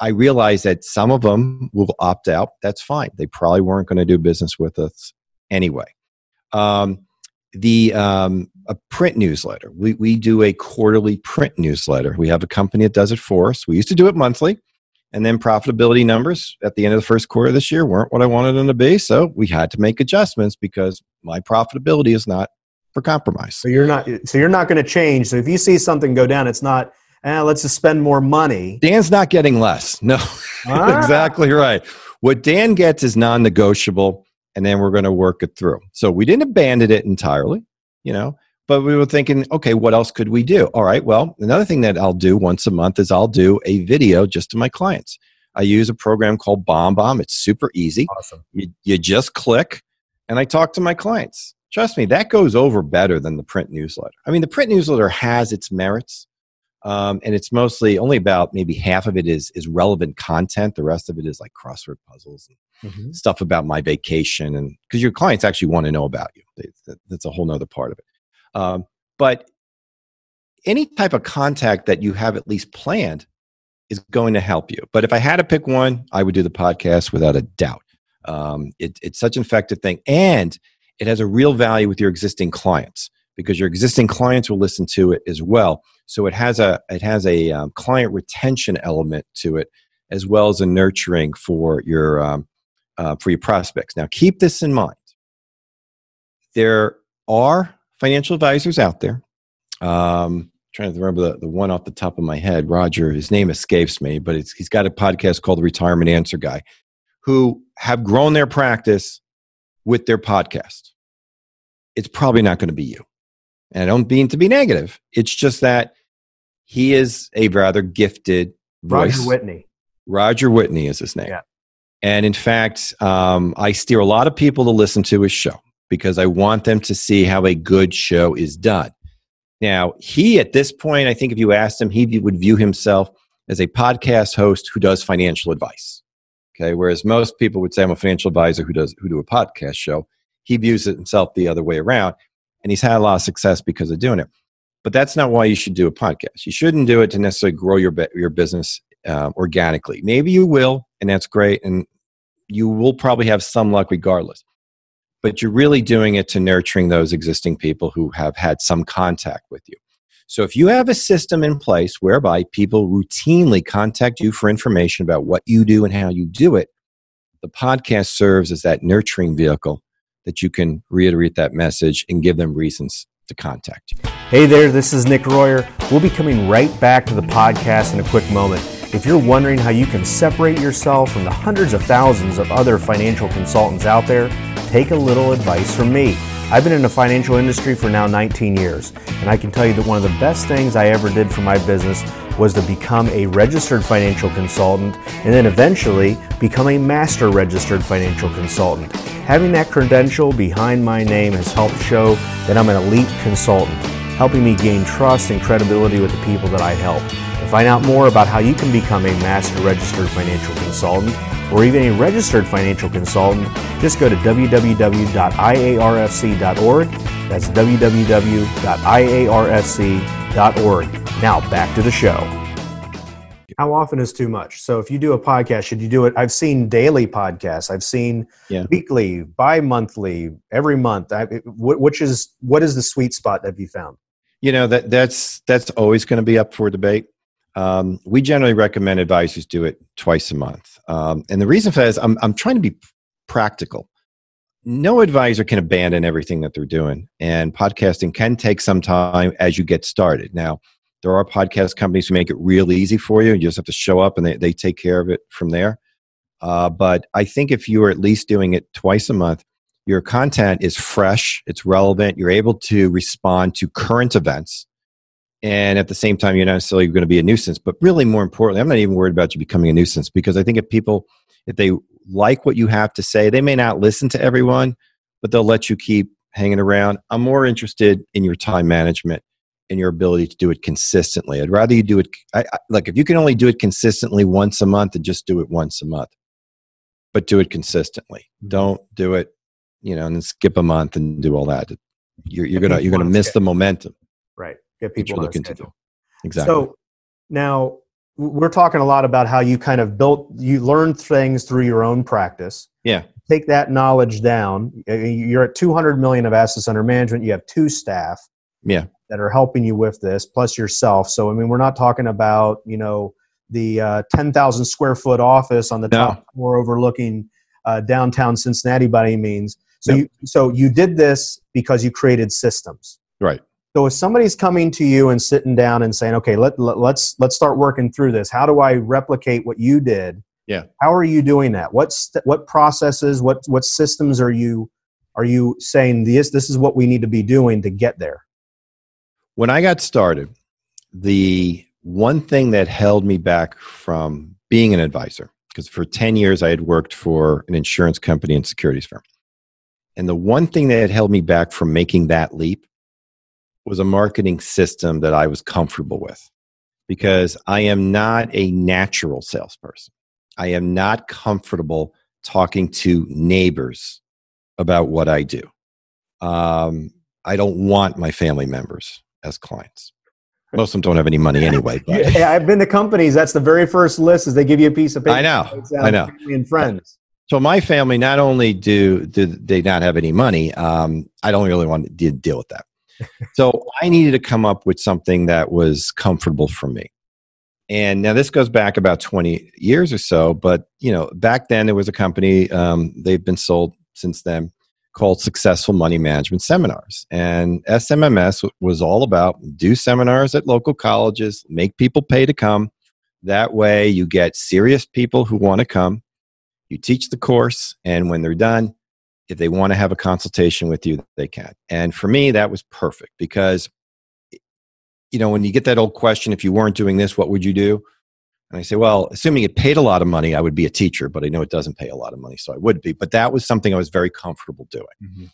I realize that some of them will opt out. That's fine. They probably weren't going to do business with us anyway. Um, the um, a print newsletter. We, we do a quarterly print newsletter. We have a company that does it for us. We used to do it monthly, and then profitability numbers at the end of the first quarter this year weren't what I wanted them to be. So we had to make adjustments because my profitability is not for compromise. So you're not. So you're not going to change. So if you see something go down, it's not. Eh, let's just spend more money. Dan's not getting less. No, ah. exactly right. What Dan gets is non-negotiable and then we're going to work it through. So we didn't abandon it entirely, you know, but we were thinking, okay, what else could we do? All right, well, another thing that I'll do once a month is I'll do a video just to my clients. I use a program called BombBomb. It's super easy. Awesome. You, you just click, and I talk to my clients. Trust me, that goes over better than the print newsletter. I mean, the print newsletter has its merits, um, and it's mostly only about maybe half of it is is relevant content. The rest of it is like crossword puzzles and mm-hmm. stuff about my vacation, and because your clients actually want to know about you. They, that, that's a whole other part of it. Um, but any type of contact that you have at least planned is going to help you. But if I had to pick one, I would do the podcast without a doubt. Um, it, it's such an effective thing, and it has a real value with your existing clients because your existing clients will listen to it as well. So it has a it has a um, client retention element to it as well as a nurturing for your um, uh, for your prospects. Now keep this in mind. There are financial advisors out there. Um, trying to remember the, the one off the top of my head. Roger, his name escapes me, but he's got a podcast called The Retirement Answer Guy, who have grown their practice with their podcast. It's probably not going to be you. And I don't mean to be negative. It's just that he is a rather gifted voice. Roger Whitney. Roger Whitney is his name. Yeah. And in fact, um, I steer a lot of people to listen to his show because I want them to see how a good show is done. Now, he at this point, I think if you asked him, he would view himself as a podcast host who does financial advice. Okay, whereas most people would say I'm a financial advisor who does who do a podcast show. He views it himself the other way around, and he's had a lot of success because of doing it. But that's not why you should do a podcast. You shouldn't do it to necessarily grow your your business uh, organically. Maybe you will, and that's great, and you will probably have some luck regardless but you're really doing it to nurturing those existing people who have had some contact with you. So if you have a system in place whereby people routinely contact you for information about what you do and how you do it, the podcast serves as that nurturing vehicle that you can reiterate that message and give them reasons to contact you. Hey there, this is Nick Royer. We'll be coming right back to the podcast in a quick moment. If you're wondering how you can separate yourself from the hundreds of thousands of other financial consultants out there, take a little advice from me. I've been in the financial industry for now 19 years, and I can tell you that one of the best things I ever did for my business was to become a registered financial consultant and then eventually become a master registered financial consultant. Having that credential behind my name has helped show that I'm an elite consultant, helping me gain trust and credibility with the people that I help. To find out more about how you can become a master registered financial consultant, or even a registered financial consultant, just go to www.iarfc.org. That's www.iarfc.org. Now back to the show. How often is too much? So if you do a podcast, should you do it? I've seen daily podcasts. I've seen yeah. weekly, bi-monthly, every month. I, which is what is the sweet spot that you found? You know that that's that's always going to be up for debate. Um, we generally recommend advisors do it twice a month. Um, and the reason for that is I'm, I'm trying to be practical. No advisor can abandon everything that they're doing, and podcasting can take some time as you get started. Now, there are podcast companies who make it real easy for you. You just have to show up and they, they take care of it from there. Uh, but I think if you are at least doing it twice a month, your content is fresh, it's relevant, you're able to respond to current events and at the same time you're not necessarily going to be a nuisance but really more importantly i'm not even worried about you becoming a nuisance because i think if people if they like what you have to say they may not listen to everyone but they'll let you keep hanging around. I'm more interested in your time management and your ability to do it consistently. I'd rather you do it I, I, like if you can only do it consistently once a month then just do it once a month. But do it consistently. Don't do it you know and then skip a month and do all that. You're, you're gonna you're gonna miss the momentum. Right get people looking to do. Exactly. So now we're talking a lot about how you kind of built, you learned things through your own practice. Yeah. Take that knowledge down. You're at 200 million of assets under management. You have two staff. Yeah. That are helping you with this, plus yourself. So I mean, we're not talking about you know the uh, 10,000 square foot office on the no. top floor overlooking uh, downtown Cincinnati by any means. So you so you did this because you created systems. Right. So if somebody's coming to you and sitting down and saying, "Okay, let, let let's let's start working through this. How do I replicate what you did?" Yeah. How are you doing that? What st- what processes? What what systems are you are you saying this this is what we need to be doing to get there? When I got started, the one thing that held me back from being an advisor because for 10 years I had worked for an insurance company and securities firm. And the one thing that had held me back from making that leap was a marketing system that I was comfortable with because I am not a natural salesperson. I am not comfortable talking to neighbors about what I do. Um, I don't want my family members as clients. Most of them don't have any money anyway. But. yeah, I've been to companies. That's the very first list is they give you a piece of paper. I know. I know. Family and friends. So my family not only do do they not have any money, um, I don't really want to deal with that so I needed to come up with something that was comfortable for me. And now this goes back about 20 years or so, but you know, back then there was a company, um, they've been sold since then, called Successful Money Management Seminars. And SMMS was all about do seminars at local colleges, make people pay to come. That way, you get serious people who want to come. You teach the course, and when they're done, if they want to have a consultation with you, they can. And for me, that was perfect because, you know, when you get that old question, if you weren't doing this, what would you do? And I say, well, assuming it paid a lot of money, I would be a teacher, but I know it doesn't pay a lot of money, so I would be. But that was something I was very comfortable doing. Mm-hmm.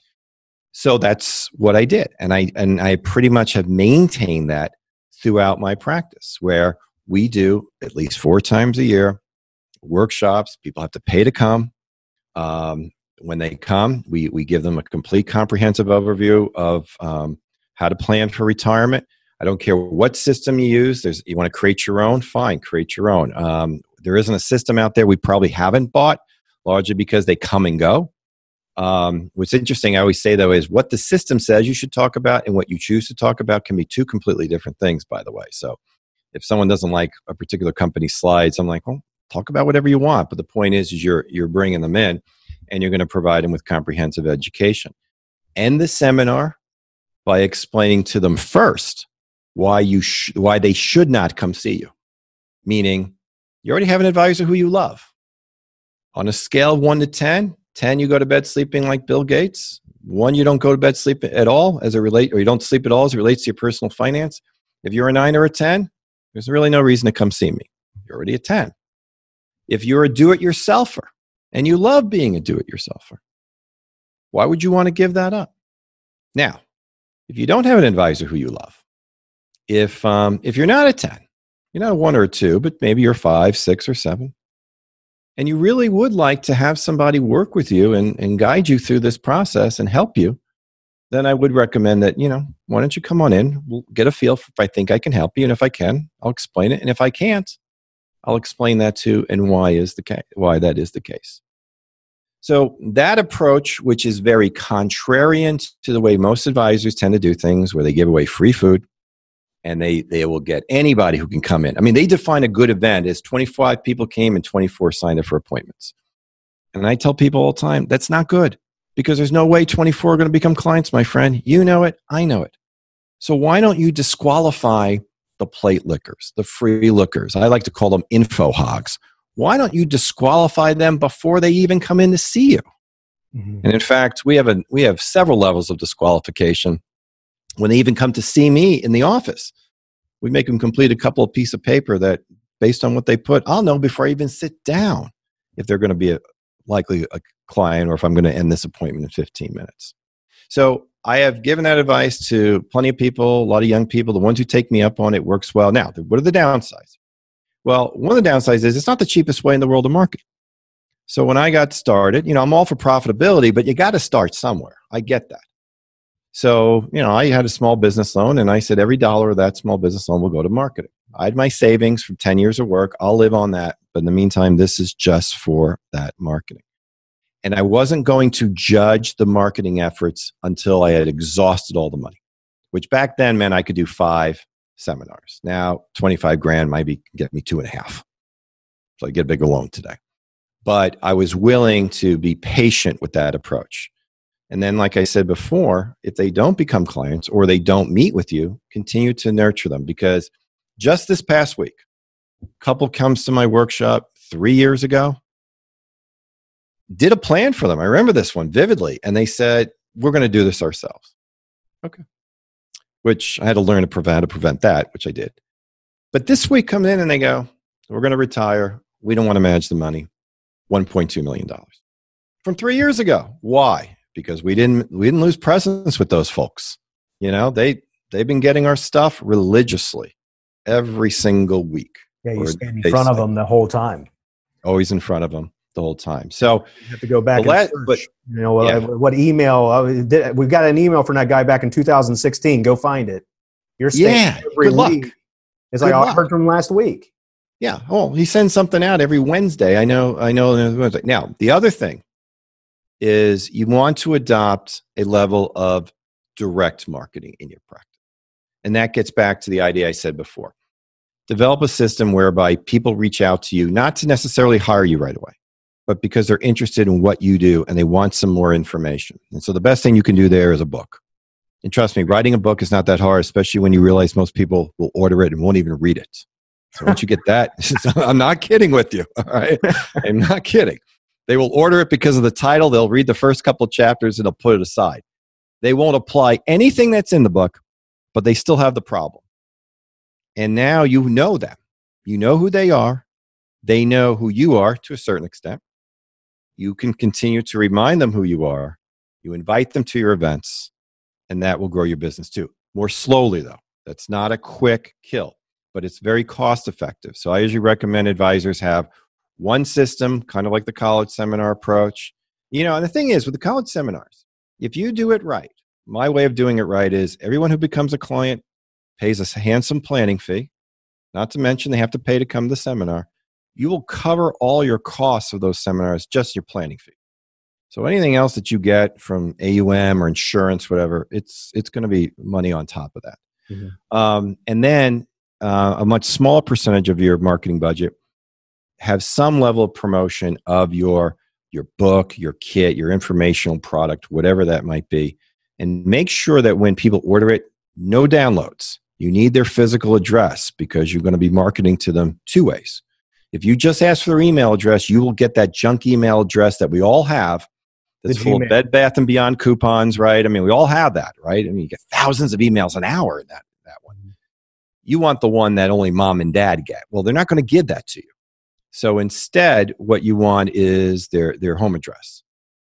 So that's what I did. And I and I pretty much have maintained that throughout my practice, where we do at least four times a year workshops. People have to pay to come. Um, when they come, we, we give them a complete comprehensive overview of um, how to plan for retirement. I don't care what system you use. There's, you want to create your own? Fine, create your own. Um, there isn't a system out there we probably haven't bought, largely because they come and go. Um, what's interesting, I always say though, is what the system says you should talk about and what you choose to talk about can be two completely different things, by the way. So if someone doesn't like a particular company's slides, I'm like, well, talk about whatever you want. But the point is, is you're, you're bringing them in and you're going to provide them with comprehensive education. End the seminar by explaining to them first why you sh- why they should not come see you. Meaning, you already have an advisor who you love. On a scale of 1 to 10, 10 you go to bed sleeping like Bill Gates, 1 you don't go to bed sleep at all as it relate or you don't sleep at all as it relates to your personal finance. If you're a 9 or a 10, there's really no reason to come see me. You're already a 10. If you're a do it yourselfer, and you love being a do it yourselfer. Why would you want to give that up? Now, if you don't have an advisor who you love, if, um, if you're not a 10, you're not a one or a two, but maybe you're five, six, or seven, and you really would like to have somebody work with you and, and guide you through this process and help you, then I would recommend that, you know, why don't you come on in? We'll get a feel if I think I can help you. And if I can, I'll explain it. And if I can't, I'll explain that too and why is the case, why that is the case. So that approach, which is very contrarian to the way most advisors tend to do things, where they give away free food and they, they will get anybody who can come in. I mean, they define a good event as 25 people came and 24 signed up for appointments. And I tell people all the time, that's not good because there's no way 24 are going to become clients, my friend. You know it, I know it. So why don't you disqualify the plate lickers, the free lookers. I like to call them info hogs. Why don't you disqualify them before they even come in to see you? Mm-hmm. And in fact, we have a we have several levels of disqualification when they even come to see me in the office. We make them complete a couple of pieces of paper that, based on what they put, I'll know before I even sit down if they're going to be a, likely a client or if I'm going to end this appointment in 15 minutes. So I have given that advice to plenty of people, a lot of young people. The ones who take me up on it works well. Now, what are the downsides? Well, one of the downsides is it's not the cheapest way in the world to market. So when I got started, you know, I'm all for profitability, but you got to start somewhere. I get that. So, you know, I had a small business loan and I said every dollar of that small business loan will go to marketing. I had my savings from 10 years of work. I'll live on that. But in the meantime, this is just for that marketing and I wasn't going to judge the marketing efforts until I had exhausted all the money, which back then meant I could do five seminars. Now, 25 grand might be get me two and a half. So I get a bigger loan today. But I was willing to be patient with that approach. And then, like I said before, if they don't become clients or they don't meet with you, continue to nurture them because just this past week, a couple comes to my workshop three years ago did a plan for them. I remember this one vividly. And they said, we're going to do this ourselves. Okay. Which I had to learn to prevent, how to prevent that, which I did. But this week come in and they go, we're going to retire. We don't want to manage the money. $1.2 million from three years ago. Why? Because we didn't, we didn't lose presence with those folks. You know, they, they've been getting our stuff religiously every single week. Yeah, you stand in front of them the whole time. Always in front of them the whole time. So you have to go back and search, but you know yeah. what email? Uh, we've got an email from that guy back in 2016. Go find it. You're yeah. Good luck. It's like I heard from last week. Yeah. Oh, he sends something out every Wednesday. I know. I know. Now the other thing is you want to adopt a level of direct marketing in your practice, and that gets back to the idea I said before. Develop a system whereby people reach out to you not to necessarily hire you right away but because they're interested in what you do and they want some more information. And so the best thing you can do there is a book. And trust me, writing a book is not that hard, especially when you realize most people will order it and won't even read it. So once you get that, I'm not kidding with you. All right. I'm not kidding. They will order it because of the title. They'll read the first couple of chapters and they'll put it aside. They won't apply anything that's in the book, but they still have the problem. And now you know them. You know who they are. They know who you are to a certain extent. You can continue to remind them who you are. You invite them to your events, and that will grow your business too. More slowly, though. That's not a quick kill, but it's very cost effective. So I usually recommend advisors have one system, kind of like the college seminar approach. You know, and the thing is with the college seminars, if you do it right, my way of doing it right is everyone who becomes a client pays a handsome planning fee, not to mention they have to pay to come to the seminar. You will cover all your costs of those seminars, just your planning fee. So anything else that you get from AUM or insurance, whatever, it's it's going to be money on top of that. Mm-hmm. Um, and then uh, a much smaller percentage of your marketing budget have some level of promotion of your your book, your kit, your informational product, whatever that might be, and make sure that when people order it, no downloads. You need their physical address because you're going to be marketing to them two ways. If you just ask for their email address, you will get that junk email address that we all have that's the full Gmail. of Bed Bath and Beyond coupons, right? I mean, we all have that, right? I mean, you get thousands of emails an hour in that, that one. Mm-hmm. You want the one that only mom and dad get. Well, they're not going to give that to you. So instead, what you want is their, their home address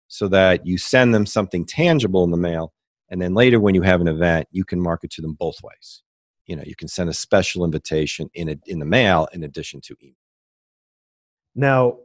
so that you send them something tangible in the mail. And then later, when you have an event, you can market to them both ways you know you can send a special invitation in a, in the mail in addition to email now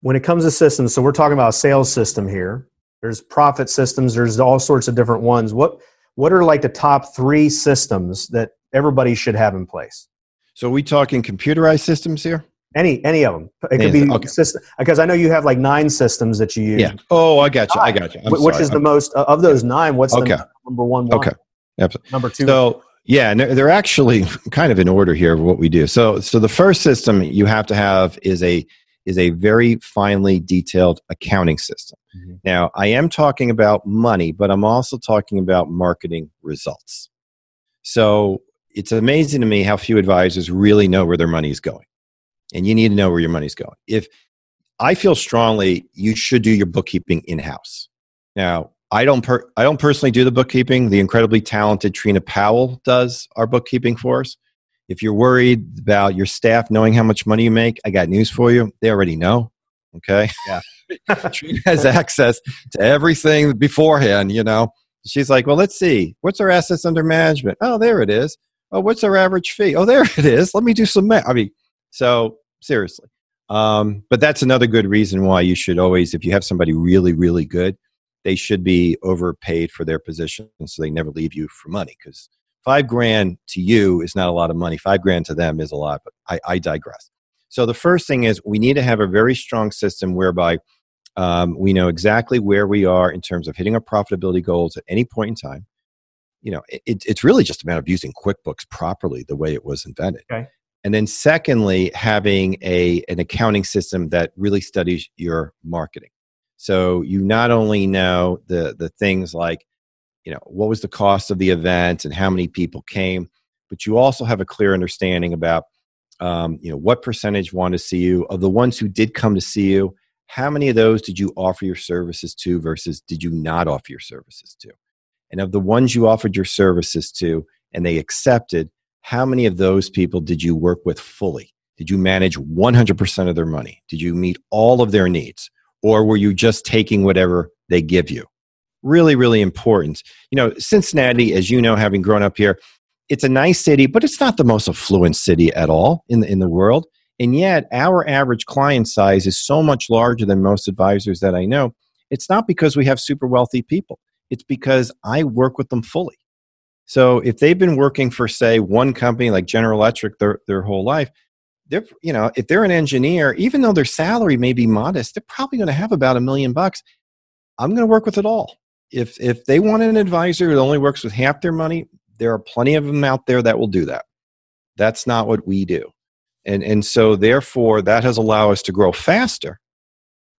when it comes to systems so we're talking about a sales system here there's profit systems there's all sorts of different ones what what are like the top three systems that everybody should have in place so are we talking computerized systems here any any of them it could be okay. system because i know you have like nine systems that you use yeah oh i got you i got you I'm which sorry. is the most of those nine what's okay. the number one, one? okay Absolutely. number two so yeah, and they're actually kind of in order here of what we do. So, so the first system you have to have is a is a very finely detailed accounting system. Mm-hmm. Now, I am talking about money, but I'm also talking about marketing results. So, it's amazing to me how few advisors really know where their money is going. And you need to know where your money's going. If I feel strongly you should do your bookkeeping in house. Now, I don't per- I don't personally do the bookkeeping. The incredibly talented Trina Powell does our bookkeeping for us. If you're worried about your staff knowing how much money you make, I got news for you. They already know. Okay. Yeah. Trina has access to everything beforehand, you know. She's like, well, let's see. What's our assets under management? Oh, there it is. Oh, what's our average fee? Oh, there it is. Let me do some math. I mean, so seriously. Um, but that's another good reason why you should always, if you have somebody really, really good, they should be overpaid for their position so they never leave you for money because five grand to you is not a lot of money. Five grand to them is a lot but I, I digress. So the first thing is we need to have a very strong system whereby um, we know exactly where we are in terms of hitting our profitability goals at any point in time. You know it, it's really just a matter of using quickbooks properly the way it was invented. Okay. and then secondly having a an accounting system that really studies your marketing. So you not only know the the things like, you know, what was the cost of the event and how many people came, but you also have a clear understanding about, um, you know, what percentage want to see you of the ones who did come to see you. How many of those did you offer your services to versus did you not offer your services to? And of the ones you offered your services to and they accepted, how many of those people did you work with fully? Did you manage 100% of their money? Did you meet all of their needs? or were you just taking whatever they give you? Really, really important. You know, Cincinnati, as you know, having grown up here, it's a nice city, but it's not the most affluent city at all in the, in the world. And yet, our average client size is so much larger than most advisors that I know. It's not because we have super wealthy people, it's because I work with them fully. So, if they've been working for, say, one company like General Electric their, their whole life, they're you know if they're an engineer even though their salary may be modest they're probably going to have about a million bucks i'm going to work with it all if if they want an advisor that only works with half their money there are plenty of them out there that will do that that's not what we do and and so therefore that has allowed us to grow faster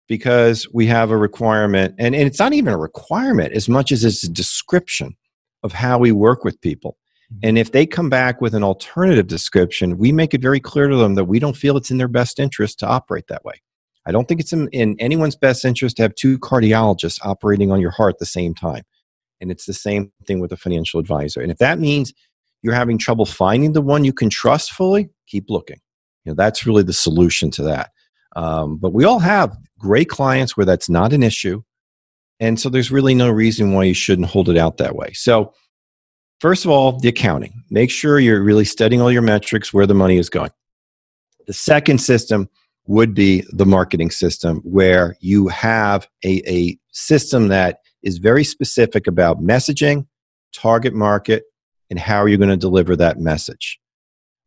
because we have a requirement, and, and it's not even a requirement as much as it's a description of how we work with people. Mm-hmm. And if they come back with an alternative description, we make it very clear to them that we don't feel it's in their best interest to operate that way. I don't think it's in, in anyone's best interest to have two cardiologists operating on your heart at the same time. And it's the same thing with a financial advisor. And if that means you're having trouble finding the one you can trust fully, keep looking. You know, that's really the solution to that. Um, but we all have great clients where that's not an issue. And so there's really no reason why you shouldn't hold it out that way. So, first of all, the accounting. Make sure you're really studying all your metrics, where the money is going. The second system would be the marketing system, where you have a, a system that is very specific about messaging, target market, and how you're going to deliver that message.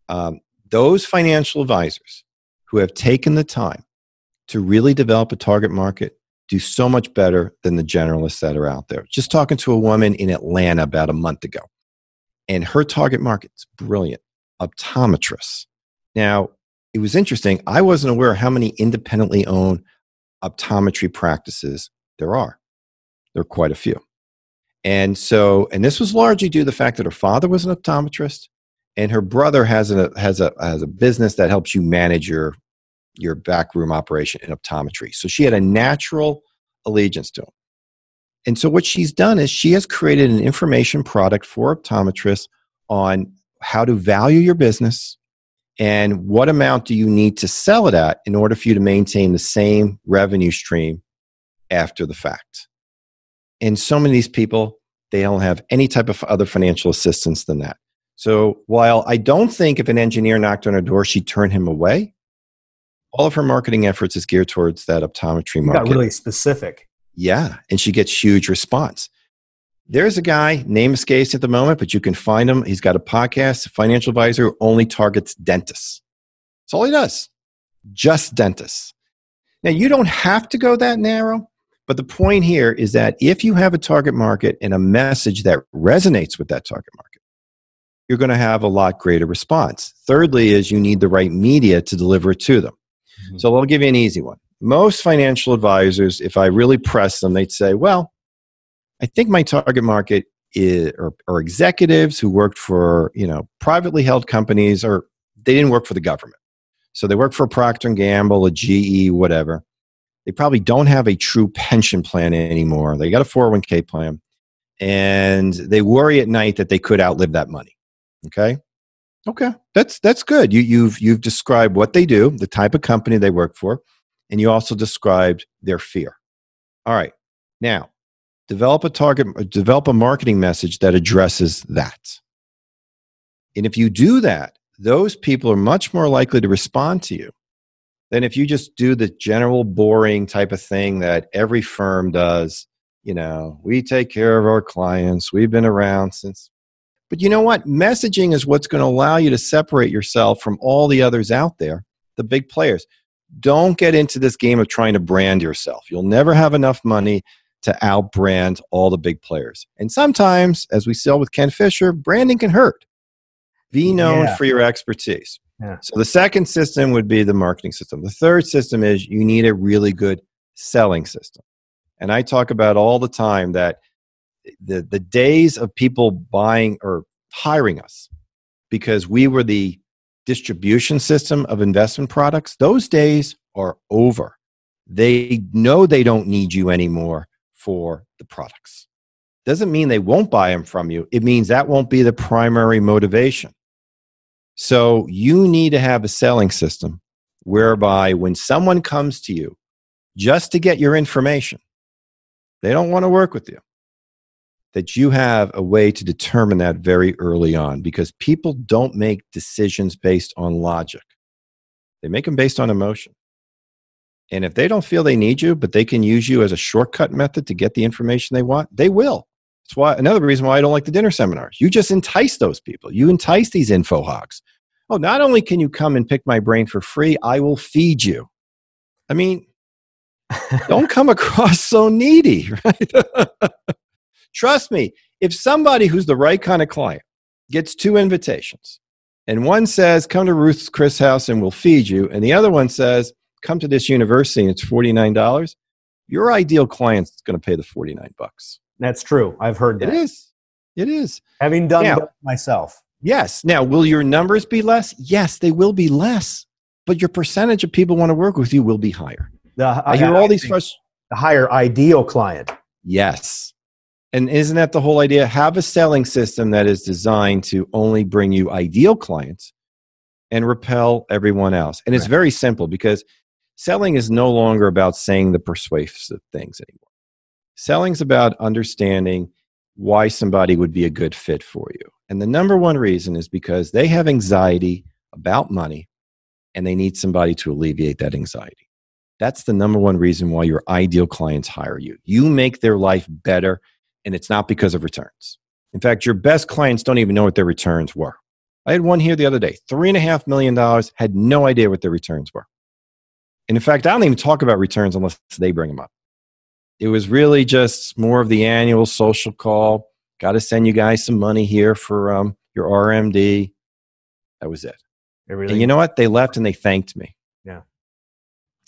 Um, those financial advisors who have taken the time to really develop a target market do so much better than the generalists that are out there. Just talking to a woman in Atlanta about a month ago, and her target market's brilliant optometrists. Now, it was interesting. I wasn't aware how many independently owned optometry practices there are. There are quite a few. And so, and this was largely due to the fact that her father was an optometrist and her brother has a, has a, has a business that helps you manage your your backroom operation in optometry. So she had a natural allegiance to him. And so what she's done is she has created an information product for optometrists on how to value your business and what amount do you need to sell it at in order for you to maintain the same revenue stream after the fact. And so many of these people, they don't have any type of other financial assistance than that. So while I don't think if an engineer knocked on her door, she'd turn him away, all of her marketing efforts is geared towards that optometry market. got really specific. Yeah, and she gets huge response. There's a guy, name escapes at the moment, but you can find him. He's got a podcast, a financial advisor who only targets dentists. That's all he does. Just dentists. Now, you don't have to go that narrow, but the point here is that if you have a target market and a message that resonates with that target market, you're going to have a lot greater response. Thirdly, is you need the right media to deliver it to them. Mm-hmm. So I'll give you an easy one. Most financial advisors, if I really press them, they'd say, well, I think my target market is, are, are executives who worked for, you know, privately held companies or they didn't work for the government. So they work for Procter & Gamble, a GE, whatever. They probably don't have a true pension plan anymore. They got a 401k plan and they worry at night that they could outlive that money. Okay? Okay, that's that's good. You, you've you've described what they do, the type of company they work for, and you also described their fear. All right, now develop a target, develop a marketing message that addresses that. And if you do that, those people are much more likely to respond to you than if you just do the general boring type of thing that every firm does. You know, we take care of our clients. We've been around since but you know what? Messaging is what's going to allow you to separate yourself from all the others out there, the big players. Don't get into this game of trying to brand yourself. You'll never have enough money to outbrand all the big players. And sometimes, as we saw with Ken Fisher, branding can hurt. Be known yeah. for your expertise. Yeah. So the second system would be the marketing system. The third system is you need a really good selling system. And I talk about all the time that the the days of people buying or hiring us because we were the distribution system of investment products those days are over they know they don't need you anymore for the products doesn't mean they won't buy them from you it means that won't be the primary motivation so you need to have a selling system whereby when someone comes to you just to get your information they don't want to work with you that you have a way to determine that very early on because people don't make decisions based on logic. They make them based on emotion. And if they don't feel they need you, but they can use you as a shortcut method to get the information they want, they will. That's why another reason why I don't like the dinner seminars. You just entice those people. You entice these info hogs. Oh, not only can you come and pick my brain for free, I will feed you. I mean, don't come across so needy, right? Trust me, if somebody who's the right kind of client gets two invitations, and one says, Come to Ruth's Chris house and we'll feed you, and the other one says, come to this university and it's $49, your ideal client is going to pay the 49 bucks. That's true. I've heard that. It is. It is. Having done Now- myself. Yes. Now, will your numbers be less? Yes, they will be less, but your percentage of people want to work with you will be higher. The, I hear all these think frust- the higher ideal client. Yes. And isn't that the whole idea? Have a selling system that is designed to only bring you ideal clients and repel everyone else. And it's very simple because selling is no longer about saying the persuasive things anymore. Selling's about understanding why somebody would be a good fit for you. And the number one reason is because they have anxiety about money and they need somebody to alleviate that anxiety. That's the number one reason why your ideal clients hire you. You make their life better, and it's not because of returns. In fact, your best clients don't even know what their returns were. I had one here the other day, $3.5 million, had no idea what their returns were. And in fact, I don't even talk about returns unless they bring them up. It was really just more of the annual social call. Got to send you guys some money here for um, your RMD. That was it. Everything. And you know what? They left and they thanked me. Yeah.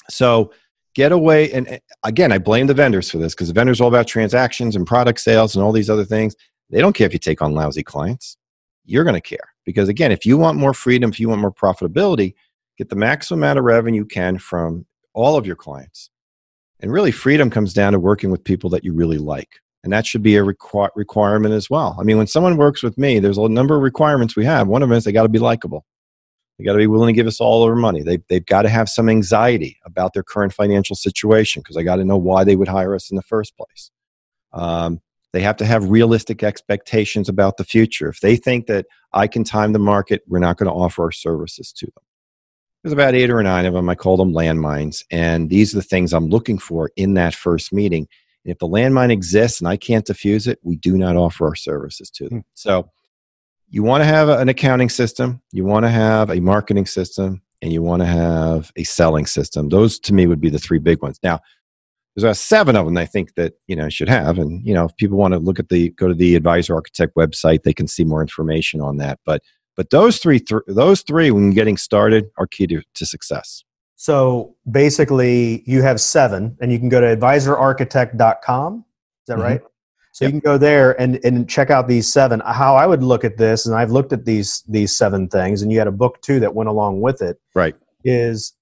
So get away. And again, I blame the vendors for this because the vendors are all about transactions and product sales and all these other things. They don't care if you take on lousy clients. You're going to care because again, if you want more freedom, if you want more profitability, get the maximum amount of revenue you can from all of your clients. And really, freedom comes down to working with people that you really like. And that should be a requi- requirement as well. I mean, when someone works with me, there's a number of requirements we have. One of them is they got to be likable. They got to be willing to give us all their money. They, they've got to have some anxiety about their current financial situation because I got to know why they would hire us in the first place. Um, they have to have realistic expectations about the future. If they think that I can time the market, we're not going to offer our services to them. There's about eight or nine of them. I call them landmines. And these are the things I'm looking for in that first meeting. And if the landmine exists and I can't diffuse it, we do not offer our services to them. Hmm. So you want to have an accounting system, you want to have a marketing system, and you want to have a selling system. Those to me would be the three big ones. Now, there's about seven of them I think that you know should have, and you know if people want to look at the go to the Advisor Architect website, they can see more information on that. But but those three, th- those three, when getting started, are key to, to success. So basically, you have seven, and you can go to advisorarchitect.com. Is that Mhm. right? So Yep. you can go there and, and check out these seven. How I would look at this, and I've looked at these these seven things, and you had a book too that went along with it. Right. Is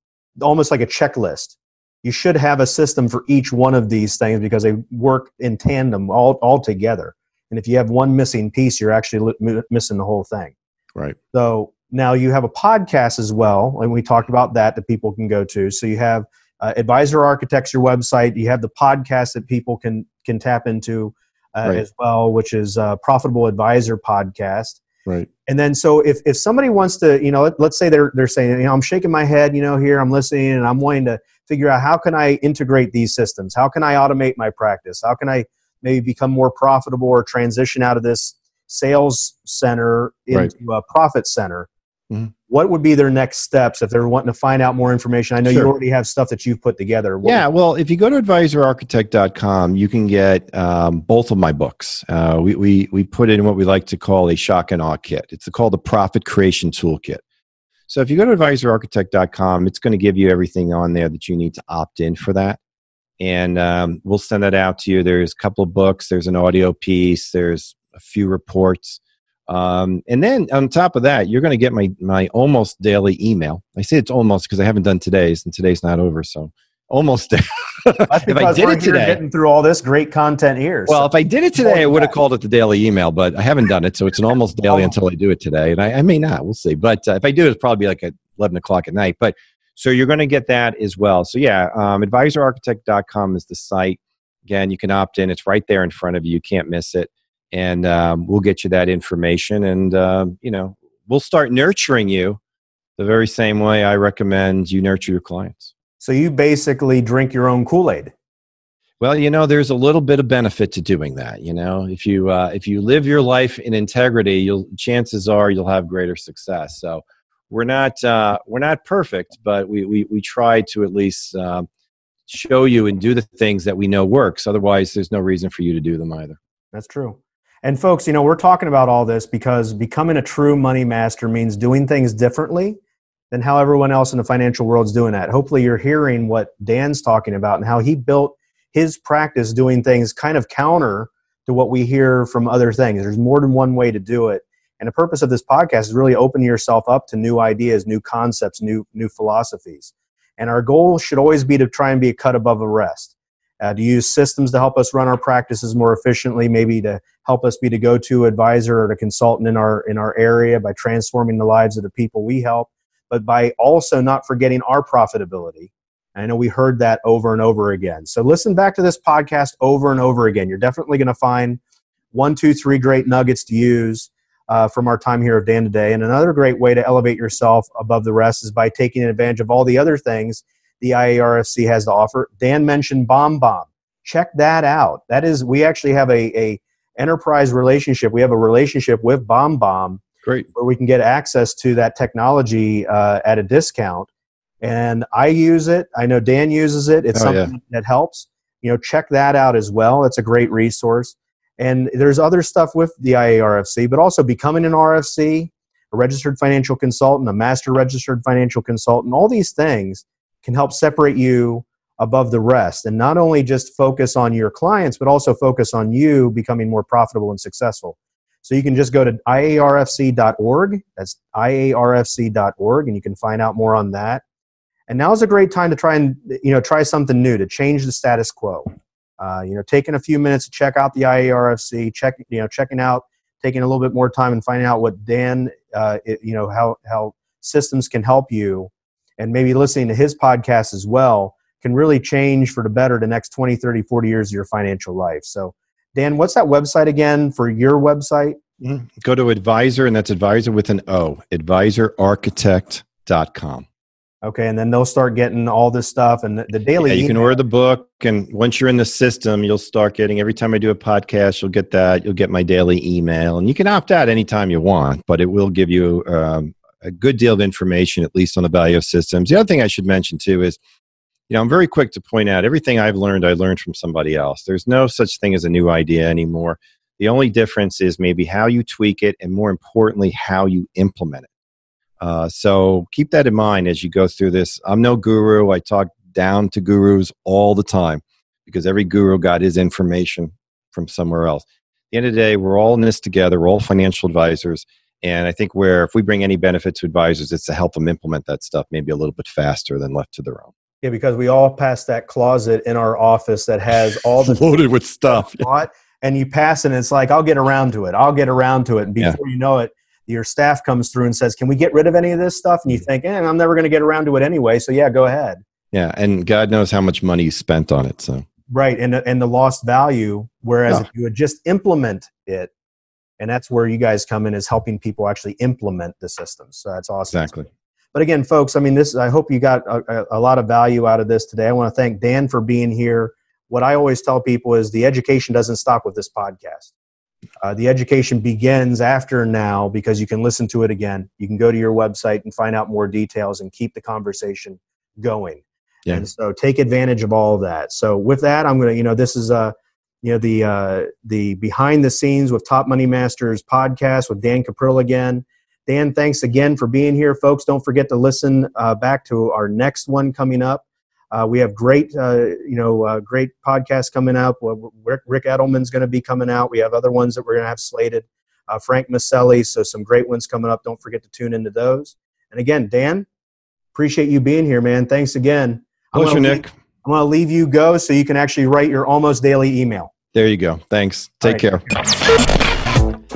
almost like a checklist. You should have a system for each one of these things because they work in tandem all, all together. And if you have one missing piece, you're actually missing the whole thing. Right. So now you have a podcast as well, and we talked about that that people can go to. So you have uh, Advisor Architecture website. You have the podcast that people can can tap into uh, Right. as well, which is uh, Profitable Advisor podcast. Right. And then, so if, if somebody wants to, you know, let, let's say they're they're saying, you know, I'm shaking my head, you know, here I'm listening, and I'm wanting to figure out how can I integrate these systems? How can I automate my practice? How can I maybe become more profitable or transition out of this sales center into Right. a profit center? Mhm. What would be their next steps if they're wanting to find out more information? I know you already have stuff that you've put together. What- Yeah, well, if you go to advisorarchitect.com, you can get um, both of my books. Uh, we, we, we put in what we like to call a shock and awe kit. It's called the Profit Creation Toolkit. So if you go to advisorarchitect.com, it's going to give you everything on there that you need to opt in for that. And um, we'll send that out to you. There's a couple of books, there's an audio piece, there's a few reports. Um, and then on top of that, you're going to get my, my almost daily email. I say it's almost because I haven't done today's, and today's not over. So almost. If I did it today, getting through all this great content here. well, so- if I did it today, I would have called it the daily email, but I haven't done it, so it's an almost daily until I do it today, and I, I may not. We'll see. But uh, if I do, it'll probably like at eleven o'clock at night. But so you're going to get that as well. So yeah, um, advisorarchitect.com is the site. Again, you can opt in. It's right there in front of you. You can't miss it, and um, we'll get you that information, and um, you know we'll start nurturing you the very same way I recommend you nurture your clients. so you basically drink your own Kool Aid. Well, you know, there's a little bit of benefit to doing that. You know, if you uh, if you live your life in integrity, you'll chances are you'll have greater success. So we're not uh, we're not perfect, but we we we try to at least um, show you and do the things that we know works. Otherwise, there's no reason for you to do them either. That's true. And folks, you know, we're talking about all this because becoming a true money master means doing things differently than how everyone else in the financial world is doing that. Hopefully, you're hearing what Dan's talking about and how he built his practice doing things kind of counter to what we hear from other things. There's more than one way to do it. And the purpose of this podcast is really opening yourself up to new ideas, new concepts, new new philosophies. And our goal should always be to try and be a cut above the rest. Uh, to use systems to help us run our practices more efficiently, maybe to help us be the go-to advisor or the consultant in our in our area by transforming the lives of the people we help, but by also not forgetting our profitability. I know we heard that over and over again. So listen back to this podcast over and over again. You're definitely going to find one, two, three great nuggets to use uh, from our time here of Dan today. And another great way to elevate yourself above the rest is by taking advantage of all the other things the IARFC has to offer. Dan mentioned BombBomb. Check that out. That is, we actually have a, a enterprise relationship. We have a relationship with BombBomb. Great. Where we can get access to that technology uh, at a discount. And I use it. I know Dan uses it. It's oh, something yeah. that helps. You know, check that out as well. It's a great resource. And there's other stuff with the IARFC, but also becoming an RFC, a registered financial consultant, a master registered financial consultant, all these things can help separate you above the rest and not only just focus on your clients, but also focus on you becoming more profitable and successful. So you can just go to iarfc.org. That's iarfc.org, and you can find out more on that. And now is a great time to try and you know try something new to change the status quo. Uh, you know, taking a few minutes to check out the IARFC, check, you know, checking out, taking a little bit more time and finding out what Dan, uh, it, you know, how, how systems can help you and maybe listening to his podcast as well can really change for the better the next 20, 30, 40 years of your financial life. So, Dan, what's that website again for your website? Mm-hmm. Go to advisor, and that's advisor with an O, advisorarchitect.com. Okay, and then they'll start getting all this stuff and the, the daily. Yeah, you email. can order the book, and once you're in the system, you'll start getting. Every time I do a podcast, you'll get that. You'll get my daily email, and you can opt out anytime you want, but it will give you um, a good deal of information, at least on the value of systems. The other thing I should mention too is, you know, I'm very quick to point out everything I've learned, I learned from somebody else. There's no such thing as a new idea anymore. The only difference is maybe how you tweak it, and more importantly, how you implement it. Uh, so keep that in mind as you go through this. I'm no guru. I talk down to gurus all the time because every guru got his information from somewhere else. At the end of the day, we're all in this together. We're all financial advisors. And I think where if we bring any benefit to advisors, it's to help them implement that stuff maybe a little bit faster than left to their own. Yeah, because we all pass that closet in our office that has all the loaded with stuff. Bought, and you pass it and it's like, I'll get around to it. I'll get around to it. And before yeah. you know it, your staff comes through and says, "Can we get rid of any of this stuff?" And you mm. think, "Eh, I'm never going to get around to it anyway." So yeah, go ahead. Yeah, and God knows how much money you spent on it. So right, and and the lost value. Whereas if you would just implement it, and that's where you guys come in is helping people actually implement the systems. So that's awesome. Exactly. But again, folks, I mean, this. I hope you got a, a lot of value out of this today. I want to thank Dan for being here. What I always tell people is the education doesn't stop with this podcast. Uh, the education begins after now because you can listen to it again. You can go to your website and find out more details and keep the conversation going. Yeah. And so take advantage of all of that. So with that, I'm going to, you know, this is a, uh, you know, the, uh, the behind the scenes with Top Money Masters podcast with Dan Cuprill again. Dan, thanks again for being here. Folks, don't forget to listen uh, back to our next one coming up. Uh, we have great, uh, you know, uh, great podcasts coming up. Rick, Rick Edelman's going to be coming out. We have other ones that we're going to have slated. Uh, Frank Maselli, so some great ones coming up. Don't forget to tune into those. And again, Dan, appreciate you being here, man. Thanks again. Pleasure, Nick. I'm going to leave you go so you can actually write your almost daily email. There you go. Thanks. Take right. care.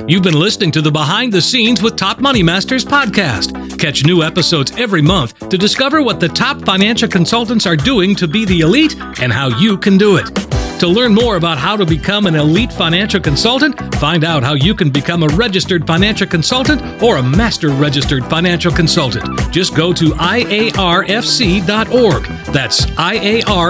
You've been listening to the Behind the Scenes with Top Money Masters podcast. Catch new episodes every month to discover what the top financial consultants are doing to be the elite and how you can do it. To learn more about how to become an elite financial consultant, find out how you can become a registered financial consultant or a master registered financial consultant. Just go to iarfc.org. That's iarfc.org.